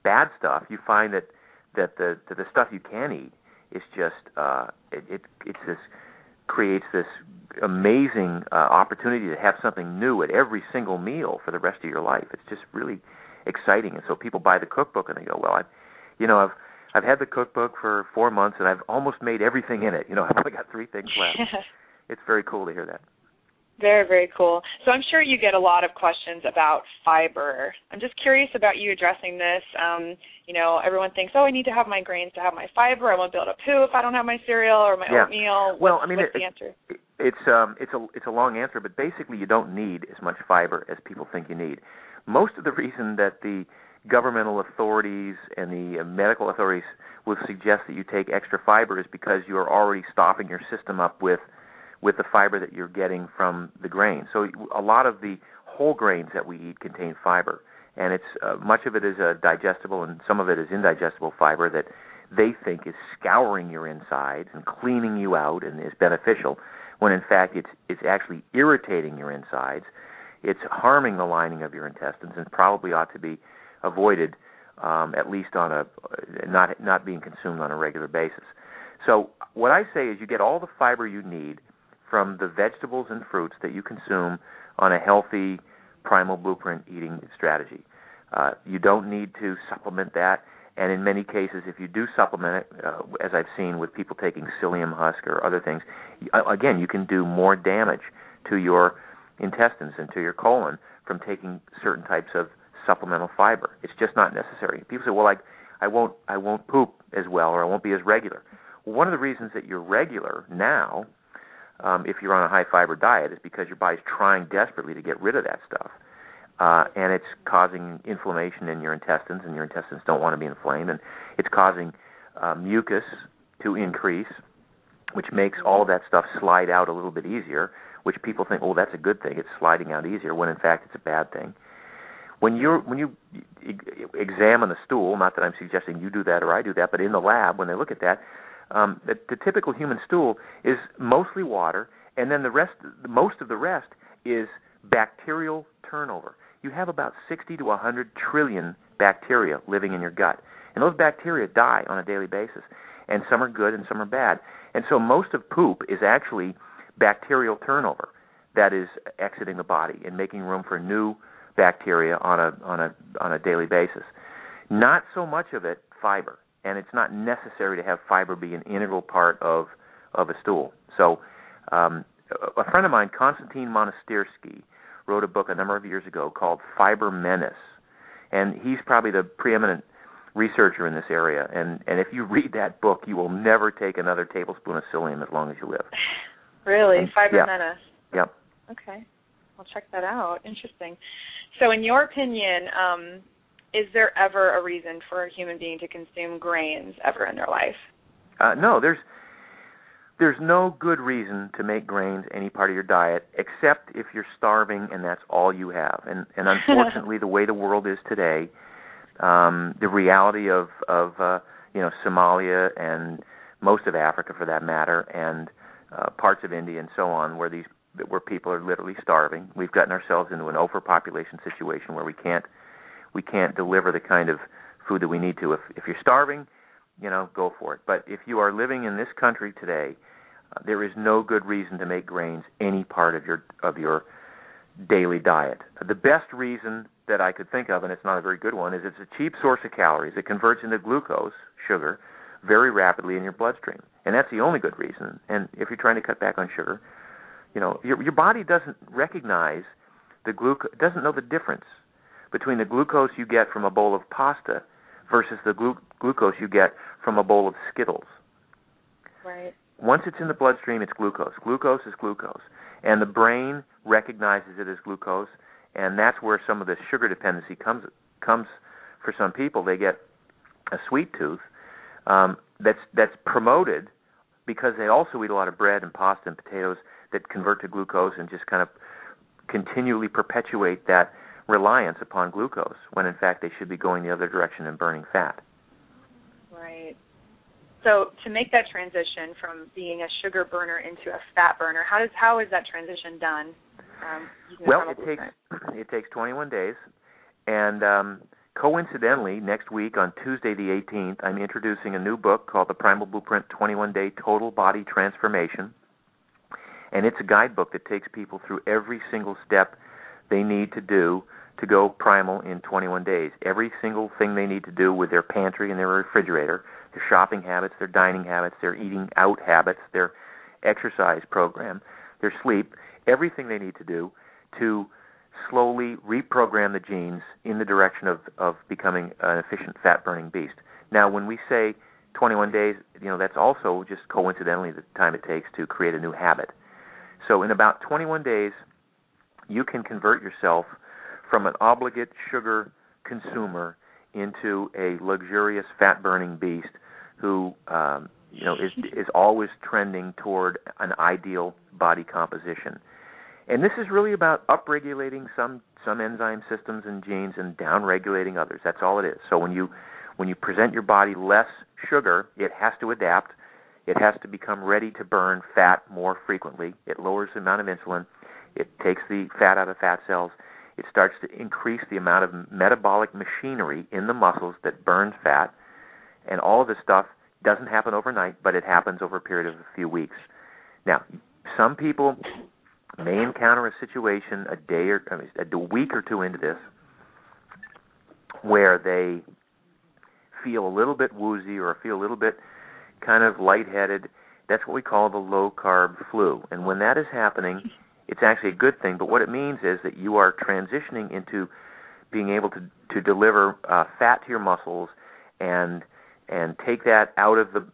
bad stuff, you find that that the that the stuff you can eat is just uh, it, it it's this creates this amazing uh, opportunity to have something new at every single meal for the rest of your life. It's just really exciting, and so people buy the cookbook and they go, "Well, I, you know, I've I've had the cookbook for four months and I've almost made everything in it. You know, I've only got three things left." it's very cool to hear that. Very, very cool. So I'm sure you get a lot of questions about fiber. I'm just curious about you addressing this. Um, you know, everyone thinks, oh, I need to have my grains to have my fiber. I won't be able to poo if I don't have my cereal or my yeah. oatmeal. Well, what's, I mean, what's it, the answer? It, it's um, it's a it's a long answer, but basically, you don't need as much fiber as people think you need. Most of the reason that the governmental authorities and the uh, medical authorities will suggest that you take extra fiber is because you are already stopping your system up with with the fiber that you're getting from the grain. So a lot of the whole grains that we eat contain fiber, and it's uh, much of it is uh, digestible, and some of it is indigestible fiber that they think is scouring your insides and cleaning you out and is beneficial, when in fact it's it's actually irritating your insides. It's harming the lining of your intestines and probably ought to be avoided um, at least on a not not being consumed on a regular basis. So what I say is you get all the fiber you need from the vegetables and fruits that you consume on a healthy primal blueprint eating strategy. Uh, you don't need to supplement that. And in many cases, if you do supplement it, uh, as I've seen with people taking psyllium husk or other things, again, you can do more damage to your intestines and to your colon from taking certain types of supplemental fiber. It's just not necessary. People say, "Well, I won't, I won't poop as well, or I won't be as regular." Well, one of the reasons that you're regular now, um, if you're on a high fiber diet, is because your body's trying desperately to get rid of that stuff uh, and it's causing inflammation in your intestines, and your intestines don't want to be inflamed, and it's causing uh, mucus to increase, which makes all of that stuff slide out a little bit easier. Which people think, oh, that's a good thing; it's sliding out easier, when in fact it's a bad thing. When you when you examine the stool, not that I'm suggesting you do that or I do that, but in the lab when they look at that, um, the, the typical human stool is mostly water, and then the rest, most of the rest is bacterial turnover you have about 60 to 100 trillion bacteria living in your gut. And those bacteria die on a daily basis. And some are good and some are bad. And so most of poop is actually bacterial turnover that is exiting the body and making room for new bacteria on a on a on a daily basis. Not so much of it fiber, and it's not necessary to have fiber be an integral part of of a stool. So, um, a friend of mine, Konstantin Monastyrsky, wrote a book a number of years ago called Fiber Menace, and he's probably the preeminent researcher in this area. And and if you read that book, you will never take another tablespoon of psyllium as long as you live. Really, and, Fiber yeah. Menace. Yep. Okay, I'll check that out. Interesting. So, in your opinion, um, is there ever a reason for a human being to consume grains ever in their life? Uh, no, there's there's no good reason to make grains any part of your diet except if you're starving and that's all you have. And and unfortunately, the way the world is today, um, the reality of of uh, you know Somalia and most of Africa, for that matter, and uh, parts of India and so on, where these where people are literally starving. We've gotten ourselves into an overpopulation situation where we can't we can't deliver the kind of food that we need to. If if you're starving, you know, go for it. But if you are living in this country today uh, there is no good reason to make grains any part of your of your daily diet. The best reason that I could think of, and it's not a very good one, is it's a cheap source of calories. It converts into glucose, sugar, very rapidly in your bloodstream, and that's the only good reason. And if you're trying to cut back on sugar, you know your your body doesn't recognize the glucose, doesn't know the difference between the glucose you get from a bowl of pasta versus the glu- glucose you get from a bowl of Skittles. Right. Once it's in the bloodstream, it's glucose. Glucose is glucose. And the brain recognizes it as glucose, and that's where some of the sugar dependency comes comes for some people. They get a sweet tooth um, that's that's promoted because they also eat a lot of bread and pasta and potatoes that convert to glucose and just kind of continually perpetuate that reliance upon glucose when in fact they should be going the other direction and burning fat. Right. So to make that transition from being a sugar burner into a fat burner, how does how is that transition done? Um, well, it takes it takes 21 days, and um, coincidentally, next week on Tuesday the 18th, I'm introducing a new book called The Primal Blueprint 21 Day Total Body Transformation, and it's a guidebook that takes people through every single step they need to do to go primal in 21 days. Every single thing they need to do with their pantry and their refrigerator their shopping habits, their dining habits, their eating out habits, their exercise program, their sleep, everything they need to do to slowly reprogram the genes in the direction of, of becoming an efficient fat burning beast. Now, when we say 21 days, you know, that's also just coincidentally the time it takes to create a new habit. So, in about 21 days, you can convert yourself from an obligate sugar consumer into a luxurious fat burning beast who um, you know is is always trending toward an ideal body composition. And this is really about upregulating some some enzyme systems and genes and downregulating others. That's all it is. So when you when you present your body less sugar, it has to adapt. It has to become ready to burn fat more frequently. It lowers the amount of insulin. It takes the fat out of fat cells, it starts to increase the amount of metabolic machinery in the muscles that burns fat, and all of this stuff doesn't happen overnight, but it happens over a period of a few weeks. Now, some people may encounter a situation a day or a week or two into this where they feel a little bit woozy or feel a little bit kind of lightheaded. That's what we call the low carb flu. And when that is happening, it's actually a good thing. But what it means is that you are transitioning into being able to to deliver uh, fat to your muscles and and take that out of the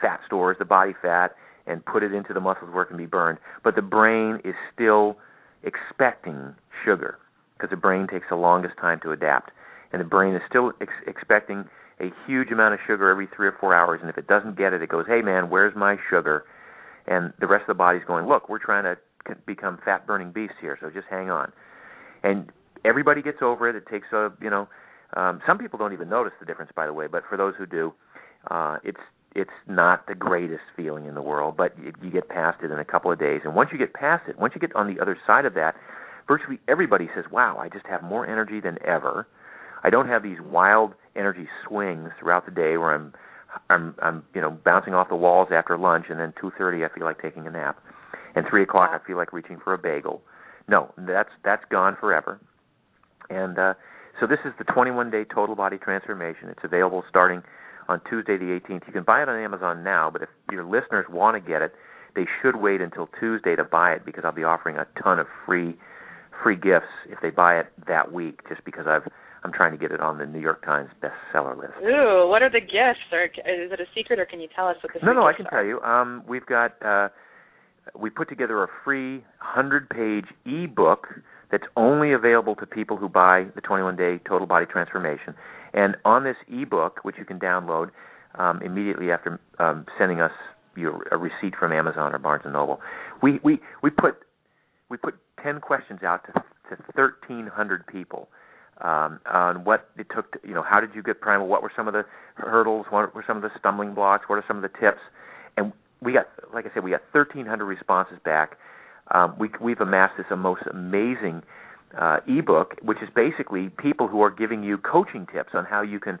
fat stores, the body fat, and put it into the muscles where it can be burned. But the brain is still expecting sugar because the brain takes the longest time to adapt, and the brain is still ex- expecting a huge amount of sugar every three or four hours. And if it doesn't get it, it goes, "Hey man, where's my sugar?" And the rest of the body's going, "Look, we're trying to become fat burning beasts here, so just hang on." And everybody gets over it. It takes a you know, um, some people don't even notice the difference, by the way. But for those who do, uh, it's it's not the greatest feeling in the world, but you, you get past it in a couple of days. And once you get past it, once you get on the other side of that, virtually everybody says, "Wow, I just have more energy than ever." I don't have these wild energy swings throughout the day where I'm I'm I'm you know bouncing off the walls after lunch, and then two thirty I feel like taking a nap, and three o'clock I feel like reaching for a bagel. No, that's that's gone forever. And uh, so this is the 21 day total body transformation. It's available starting on Tuesday the 18th. You can buy it on Amazon now, but if your listeners want to get it, they should wait until Tuesday to buy it because I'll be offering a ton of free free gifts if they buy it that week just because I've I'm trying to get it on the New York Times bestseller list. Ooh, what are the gifts? Or is it a secret, or can you tell us what the No, no, I can are? tell you. Um, we've got uh, we put together a free hundred-page e-book that's only available to people who buy the 21-day Total Body Transformation. And on this e-book, which you can download um, immediately after um, sending us your a receipt from Amazon or Barnes and Noble, we we we put we put ten questions out to to 1,300 people um, on what it took. To, you know, how did you get primal? What were some of the hurdles? What were some of the stumbling blocks? What are some of the tips? And we got, like I said, we got 1,300 responses back. Um, we, we've amassed this most amazing uh, ebook, which is basically people who are giving you coaching tips on how you can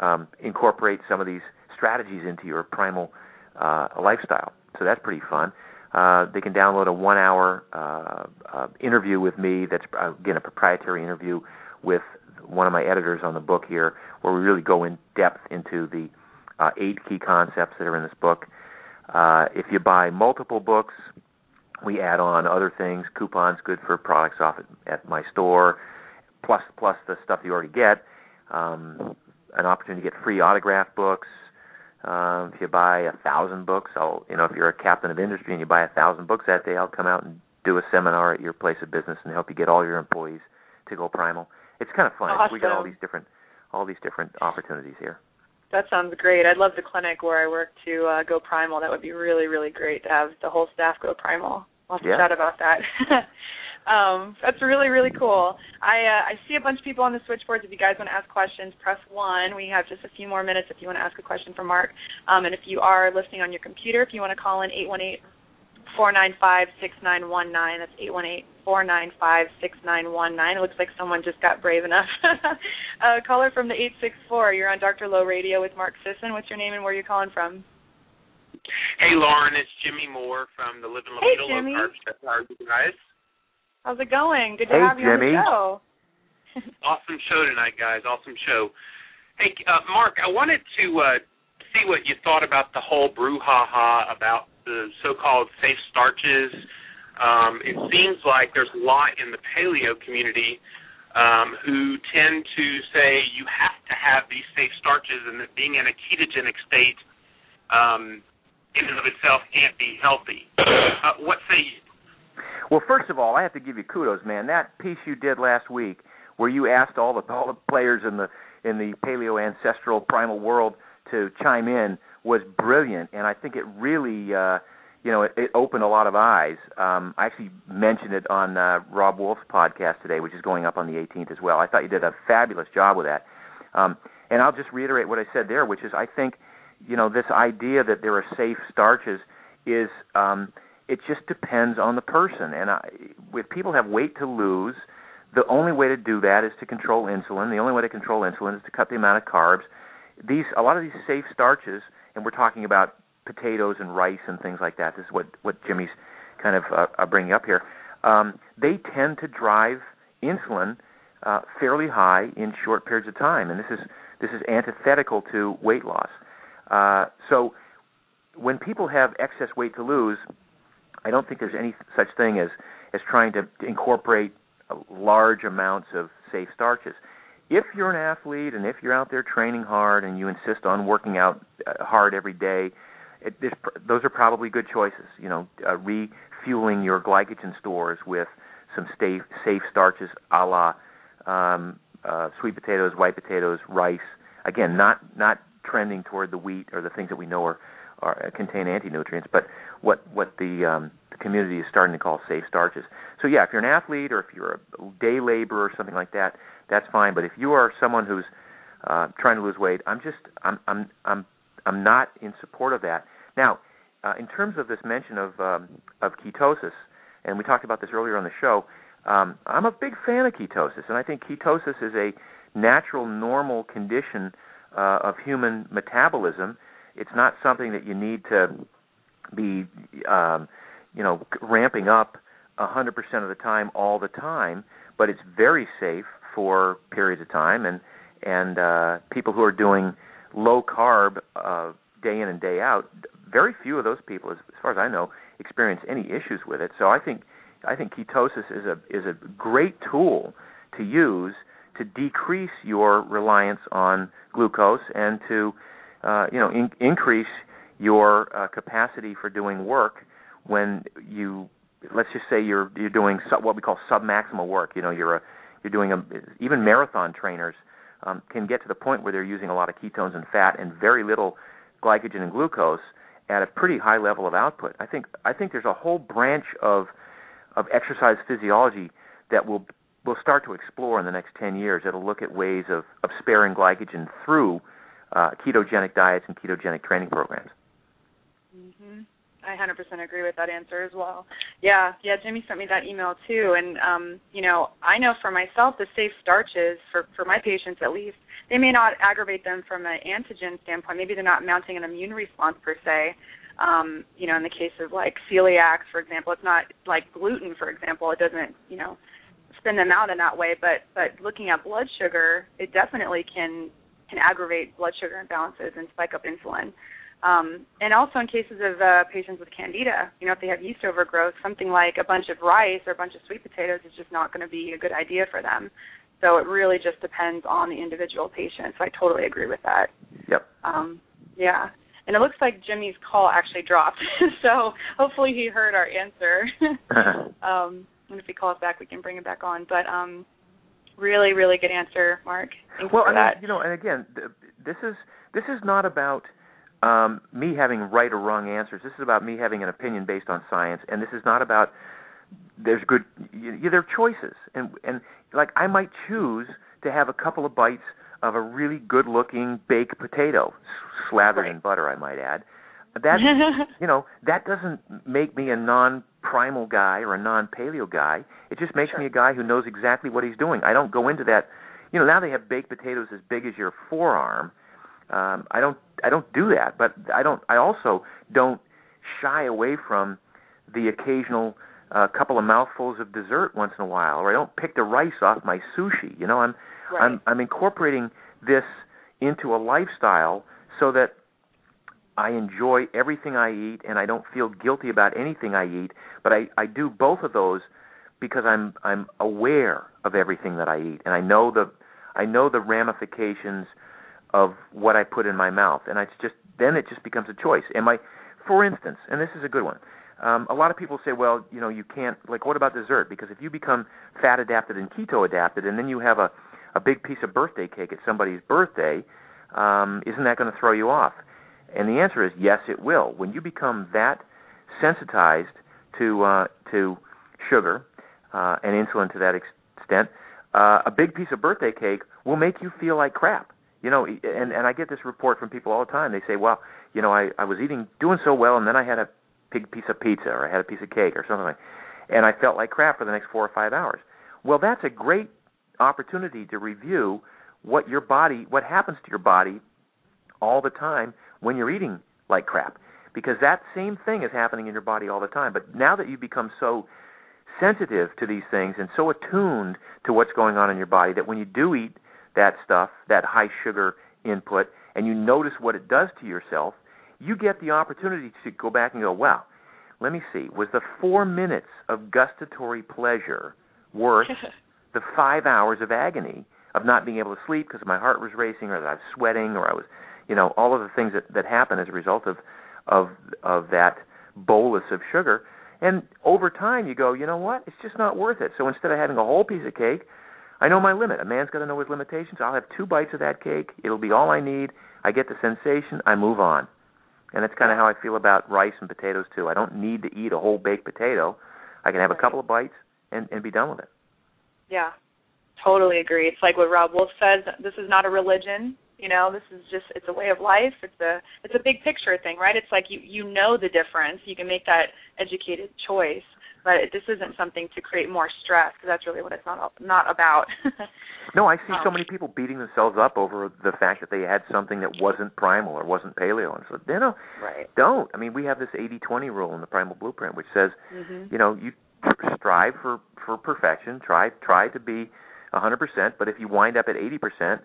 um, incorporate some of these strategies into your primal uh, lifestyle. So that's pretty fun. Uh, they can download a one-hour uh, uh, interview with me. That's uh, again a proprietary interview with one of my editors on the book here, where we really go in depth into the uh, eight key concepts that are in this book. Uh, if you buy multiple books, we add on other things, coupons good for products off at, at my store, plus plus the stuff you already get. Um, an opportunity to get free autograph books. Um, if you buy a thousand books, I'll you know if you're a captain of industry and you buy a thousand books that day, I'll come out and do a seminar at your place of business and help you get all your employees to go primal. It's kind of fun. Awesome. We got all these different all these different opportunities here. That sounds great. I'd love the clinic where I work to uh, go primal. That would be really, really great to have the whole staff go primal. I'll have to chat about that. um, that's really, really cool. I uh, I see a bunch of people on the switchboards. If you guys want to ask questions, press one. We have just a few more minutes if you want to ask a question for Mark. Um, and if you are listening on your computer, if you want to call in eight one eight four nine five six nine one nine. That's eight one eight four nine five six nine one nine. It looks like someone just got brave enough. uh, caller from the eight six four. You're on Dr. Low Radio with Mark Sisson. What's your name and where are you calling from? Hey, Lauren, it's Jimmy Moore from the Living La Hey, Vida Jimmy. Low Carb Show. How are you guys? How's it going? Good to Hey, have you Jimmy. on the show. Awesome show tonight, guys. Awesome show. Hey, uh, Mark, I wanted to uh, see what you thought about the whole brouhaha about the so-called safe starches. Um, it seems like there's a lot in the paleo community um, who tend to say you have to have these safe starches, and that being in a ketogenic state um, in and of itself can't be healthy. Uh, what say you? Well, first of all, I have to give you kudos, man. That piece you did last week, where you asked all the all the players in the in the paleo ancestral primal world to chime in, was brilliant, and I think it really, uh, you know, it, it opened a lot of eyes. Um, I actually mentioned it on uh, Robb Wolf's podcast today, which is going up on the 18th as well. I thought you did a fabulous job with that. Um, and I'll just reiterate what I said there, which is I think, you know, this idea that there are safe starches is. Um, it just depends on the person. And I, if people have weight to lose, the only way to do that is to control insulin. The only way to control insulin is to cut the amount of carbs. These a lot of these safe starches, and we're talking about potatoes and rice and things like that. This is what what Jimmy's kind of uh, bringing up here. Um, they tend to drive insulin uh, fairly high in short periods of time, and this is this is antithetical to weight loss. Uh, so when people have excess weight to lose, I don't think there's any such thing as as trying to incorporate large amounts of safe starches. If you're an athlete and if you're out there training hard and you insist on working out uh, hard every day, it, those are probably good choices. You know, uh, refueling your glycogen stores with some safe safe starches, a la um, uh, sweet potatoes, white potatoes, rice. Again, not not trending toward the wheat or the things that we know are, are contain anti-nutrients, but what what the, um, the community is starting to call safe starches. So yeah, if you're an athlete or if you're a day laborer or something like that, that's fine. But if you are someone who's uh, trying to lose weight, I'm just I'm I'm I'm I'm not in support of that. Now, uh, in terms of this mention of um, of ketosis, and we talked about this earlier on the show. Um, I'm a big fan of ketosis, and I think ketosis is a natural, normal condition uh, of human metabolism. It's not something that you need to be, um, you know, ramping up 100% of the time all the time, but it's very safe for periods of time. And and uh, people who are doing low carb uh, day in and day out, very few of those people, as, as far as I know, experience any issues with it. So I think I think ketosis is a is a great tool to use to decrease your reliance on glucose and to uh, you know in, increase your uh, capacity for doing work when you let's just say you're you're doing sub, what we call submaximal work. You know you're a you're doing a even marathon trainers um, can get to the point where they're using a lot of ketones and fat and very little glycogen and glucose at a pretty high level of output. I think I think there's a whole branch of of exercise physiology that will will start to explore in the next 10 years. It'll look at ways of, of sparing glycogen through uh, ketogenic diets and ketogenic training programs. Mm-hmm. I 100% agree with that answer as well. Yeah, yeah. Jimmy sent me that email too, and um, you know, I know for myself the safe starches for for my patients at least, they may not aggravate them from an antigen standpoint. Maybe they're not mounting an immune response per se, um, you know, in the case of like celiacs, for example, it's not like gluten, for example. It doesn't, you know, spin them out in that way. But but looking at blood sugar, it definitely can can aggravate blood sugar imbalances and spike up insulin. Um, and also in cases of uh, patients with candida, you know, if they have yeast overgrowth, something like a bunch of rice or a bunch of sweet potatoes is just not going to be a good idea for them. So it really just depends on the individual patient. So I totally agree with that. Yep. Um, yeah and it looks like Jimmy's call actually dropped. so hopefully he heard our answer. um, and if he calls back, we can bring it back on. But um, really, really good answer, Mark. Thanks well, for I that. mean, you know, and again, this is this is not about um, me having right or wrong answers. This is about me having an opinion based on science, and this is not about there's good. You, you, there are choices, and and like I might choose to have a couple of bites of a really good-looking baked potato, slathered right. in butter, I might add. That you know that doesn't make me a non-primal guy or a non-paleo guy. It just makes sure. me a guy who knows exactly what he's doing. I don't go into that. You know, now they have baked potatoes as big as your forearm. Um, I don't. I don't do that, but I don't. I also don't shy away from the occasional uh, couple of mouthfuls of dessert once in a while, or I don't pick the rice off my sushi. You know, I'm right. I'm I'm incorporating this into a lifestyle so that I enjoy everything I eat and I don't feel guilty about anything I eat, but I I do both of those because I'm I'm aware of everything that I eat and I know the I know the ramifications of what I put in my mouth and it's just then it just becomes a choice. Am I for instance, and this is a good one. Um, a lot of people say, well, you know, you can't like what about dessert? Because if you become fat adapted and keto adapted and then you have a a big piece of birthday cake at somebody's birthday, um, isn't that going to throw you off? And the answer is yes, it will. When you become that sensitized to uh, to sugar uh, and insulin to that extent, uh, a big piece of birthday cake will make you feel like crap. You know, and and I get this report from people all the time. They say, "Well, you know, I I was eating doing so well, and then I had a big piece of pizza, or I had a piece of cake, or something like, and I felt like crap for the next four or five hours." Well, that's a great opportunity to review what your body, what happens to your body all the time when you're eating like crap. Because that same thing is happening in your body all the time. But now that you've become so sensitive to these things and so attuned to what's going on in your body that when you do eat that stuff, that high sugar input, and you notice what it does to yourself, you get the opportunity to go back and go, wow, let me see, was the four minutes of gustatory pleasure worth the five hours of agony of not being able to sleep because my heart was racing or that I was sweating or I was, you know, all of the things that, that happen as a result of, of, of that bolus of sugar. And over time, you go, you know what? It's just not worth it. So instead of having a whole piece of cake, I know my limit. A man's got to know his limitations. I'll have two bites of that cake. It'll be all I need. I get the sensation. I move on. And that's kind of how I feel about rice and potatoes too. I don't need to eat a whole baked potato. I can have a couple of bites and and be done with it. Yeah, totally agree. It's like what Robb Wolf says. This is not a religion. You know, this is just it's a way of life. It's a it's a big picture thing, right? It's like you you know the difference. You can make that educated choice but this isn't something to create more stress because that's really what it's not not about. no, I see um, so many people beating themselves up over the fact that they had something that wasn't primal or wasn't paleo, and so you know, right. don't. I mean, we have this 80-20 rule in the Primal Blueprint, which says, mm-hmm. you know, you strive for for perfection, try try to be a 100%, but if you wind up at 80%,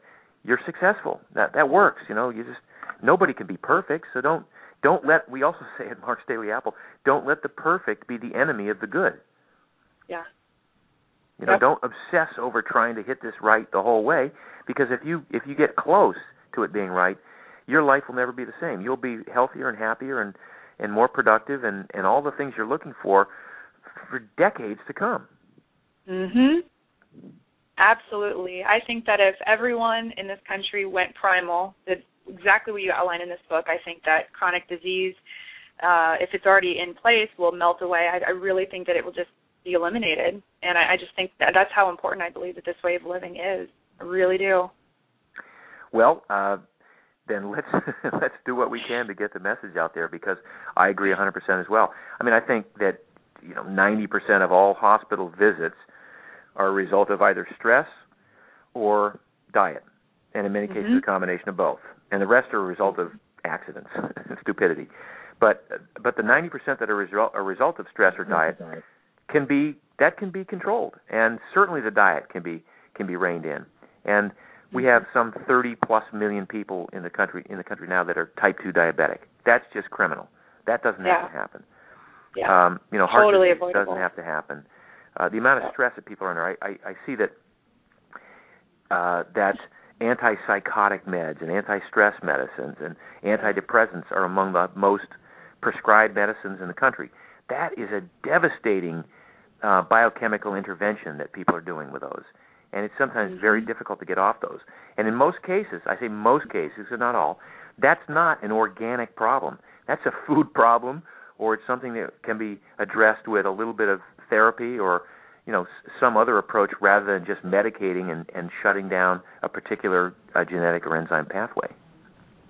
you're successful. That that works. You know, you just nobody can be perfect, so don't don't let we also say at Mark's Daily Apple, don't let the perfect be the enemy of the good. Yeah. You know, yep. don't obsess over trying to hit this right the whole way because if you if you get close to it being right, your life will never be the same. You'll be healthier and happier and and more productive and and all the things you're looking for for decades to come. Mhm. Absolutely. I think that if everyone in this country went primal, did exactly what you outline in this book. I think that chronic disease, uh, if it's already in place, will melt away. I, I really think that it will just be eliminated, and I, I just think that that's how important I believe that this way of living is. I really do. Well, uh, then let's let's do what we can to get the message out there because I agree 100% as well. I mean, I think that you know 90% of all hospital visits are a result of either stress or diet, and in many mm-hmm. cases a combination of both and the rest are a result of accidents and stupidity. But but the 90% that are result, a result of stress or diet can be that can be controlled, and certainly the diet can be can be reined in. And we have some 30 plus million people in the country in the country now that are type 2 diabetic. That's just criminal. That doesn't yeah. have to happen. Yeah. Um, you know, heart totally disease avoidable. doesn't have to happen. Uh, the amount of stress that people are under, I, I, I see that uh, that antipsychotic meds and anti-stress medicines and antidepressants are among the most prescribed medicines in the country. That is a devastating uh, biochemical intervention that people are doing with those, and it's sometimes mm-hmm. very difficult to get off those. And in most cases, I say most cases, and not all, that's not an organic problem. That's a food problem, or it's something that can be addressed with a little bit of therapy or you know some other approach rather than just medicating and, and shutting down a particular uh, genetic or enzyme pathway.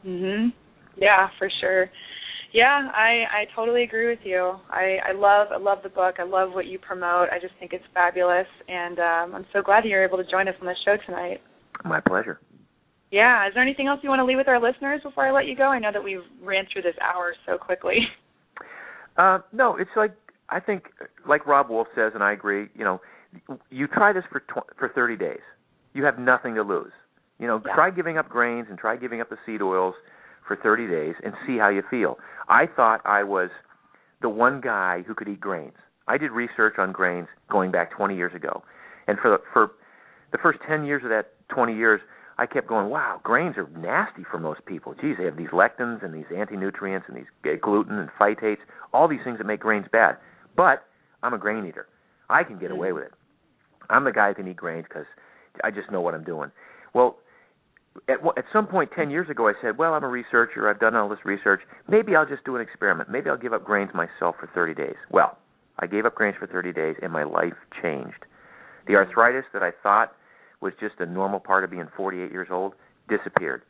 Mhm. Yeah, for sure. Yeah, I I totally agree with you. I I love I love the book. I love what you promote. I just think it's fabulous, and um, I'm so glad that you're able to join us on the show tonight. My pleasure. Yeah. Is there anything else you want to leave with our listeners before I let you go? I know that we ran through this hour so quickly. Uh, no, it's like I think, like Robb Wolf says, and I agree. You know, you try this for tw- for 30 days. You have nothing to lose. You know, yeah. try giving up grains and try giving up the seed oils for 30 days and see how you feel. I thought I was the one guy who could eat grains. I did research on grains going back 20 years ago, and for the, for the first 10 years of that 20 years, I kept going, wow, grains are nasty for most people. Geez, they have these lectins and these anti-nutrients and these eh, gluten and phytates, all these things that make grains bad. But I'm a grain eater. I can get away mm-hmm. with it. I'm the guy who can eat grains because I just know what I'm doing. Well, at at some point 10 years ago, I said, well, I'm a researcher. I've done all this research. Maybe I'll just do an experiment. Maybe I'll give up grains myself for 30 days. Well, I gave up grains for 30 days, and my life changed. The Mm-hmm. arthritis that I thought was just a normal part of being 48 years old disappeared.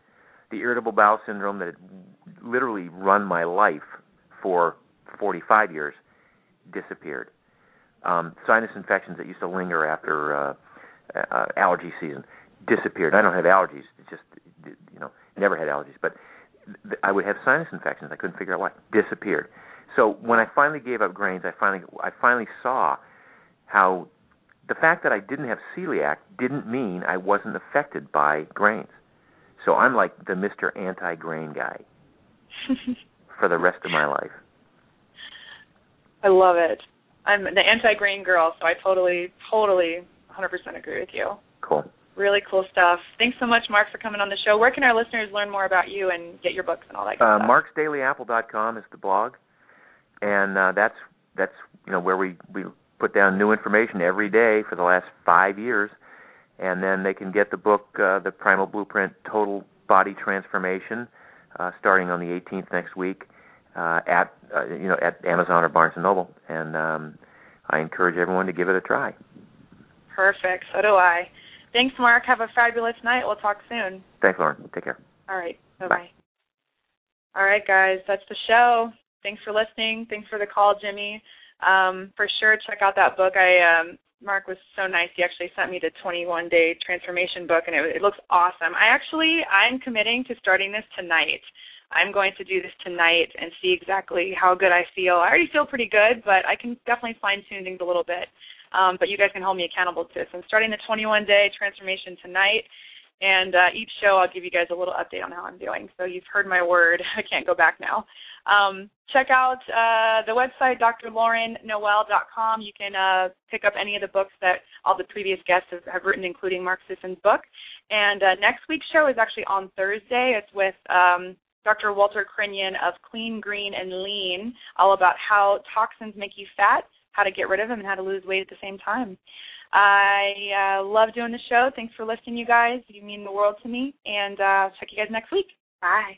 The irritable bowel syndrome that had literally run my life for 45 years disappeared. um, sinus infections that used to linger after uh, uh, allergy season disappeared. I don't have allergies; it just you know, never had allergies, but th- I would have sinus infections. I couldn't figure out why. Disappeared. So when I finally gave up grains, I finally I finally saw how the fact that I didn't have celiac didn't mean I wasn't affected by grains. So I'm like the Mr. Anti-Grain guy for the rest of my life. I love it. I'm the anti-grain girl, so I totally, totally, 100% agree with you. Cool. Really cool stuff. Thanks so much, Mark, for coming on the show. Where can our listeners learn more about you and get your books and all that good Uh, stuff? MarksDailyApple.com is the blog, and uh, that's that's you know where we we put down new information every day for the last five years, and then they can get the book, uh, the Primal Blueprint Total Body Transformation, uh, starting on the 18th next week uh, at uh, you know at Amazon or Barnes and Noble, and um, I encourage everyone to give it a try. Perfect. So do I. Thanks, Mark. Have a fabulous night. We'll talk soon. Thanks, Lauren. Take care. All right. Bye Bye. All right, guys. That's the show. Thanks for listening. Thanks for the call, Jimmy. Um, for sure, check out that book. I um, Mark was so nice. He actually sent me the 21 day transformation book, and it, it looks awesome. I actually I'm committing to starting this tonight. I'm going to do this tonight and see exactly how good I feel. I already feel pretty good, but I can definitely fine tune things a little bit. Um, but you guys can hold me accountable to this. I'm starting the 21 day transformation tonight. And uh, each show, I'll give you guys a little update on how I'm doing. So you've heard my word. I can't go back now. Um, check out uh, the website, drlaurennoel.com. You can uh, pick up any of the books that all the previous guests have, have written, including Mark Sisson's book. And uh, next week's show is actually on Thursday. It's with um, Dr. Walter Crinnion of Clean, Green, and Lean, all about how toxins make you fat, how to get rid of them, and how to lose weight at the same time. I uh, love doing the show. Thanks for listening, you guys. You mean the world to me. And uh, check you guys next week. Bye.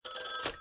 you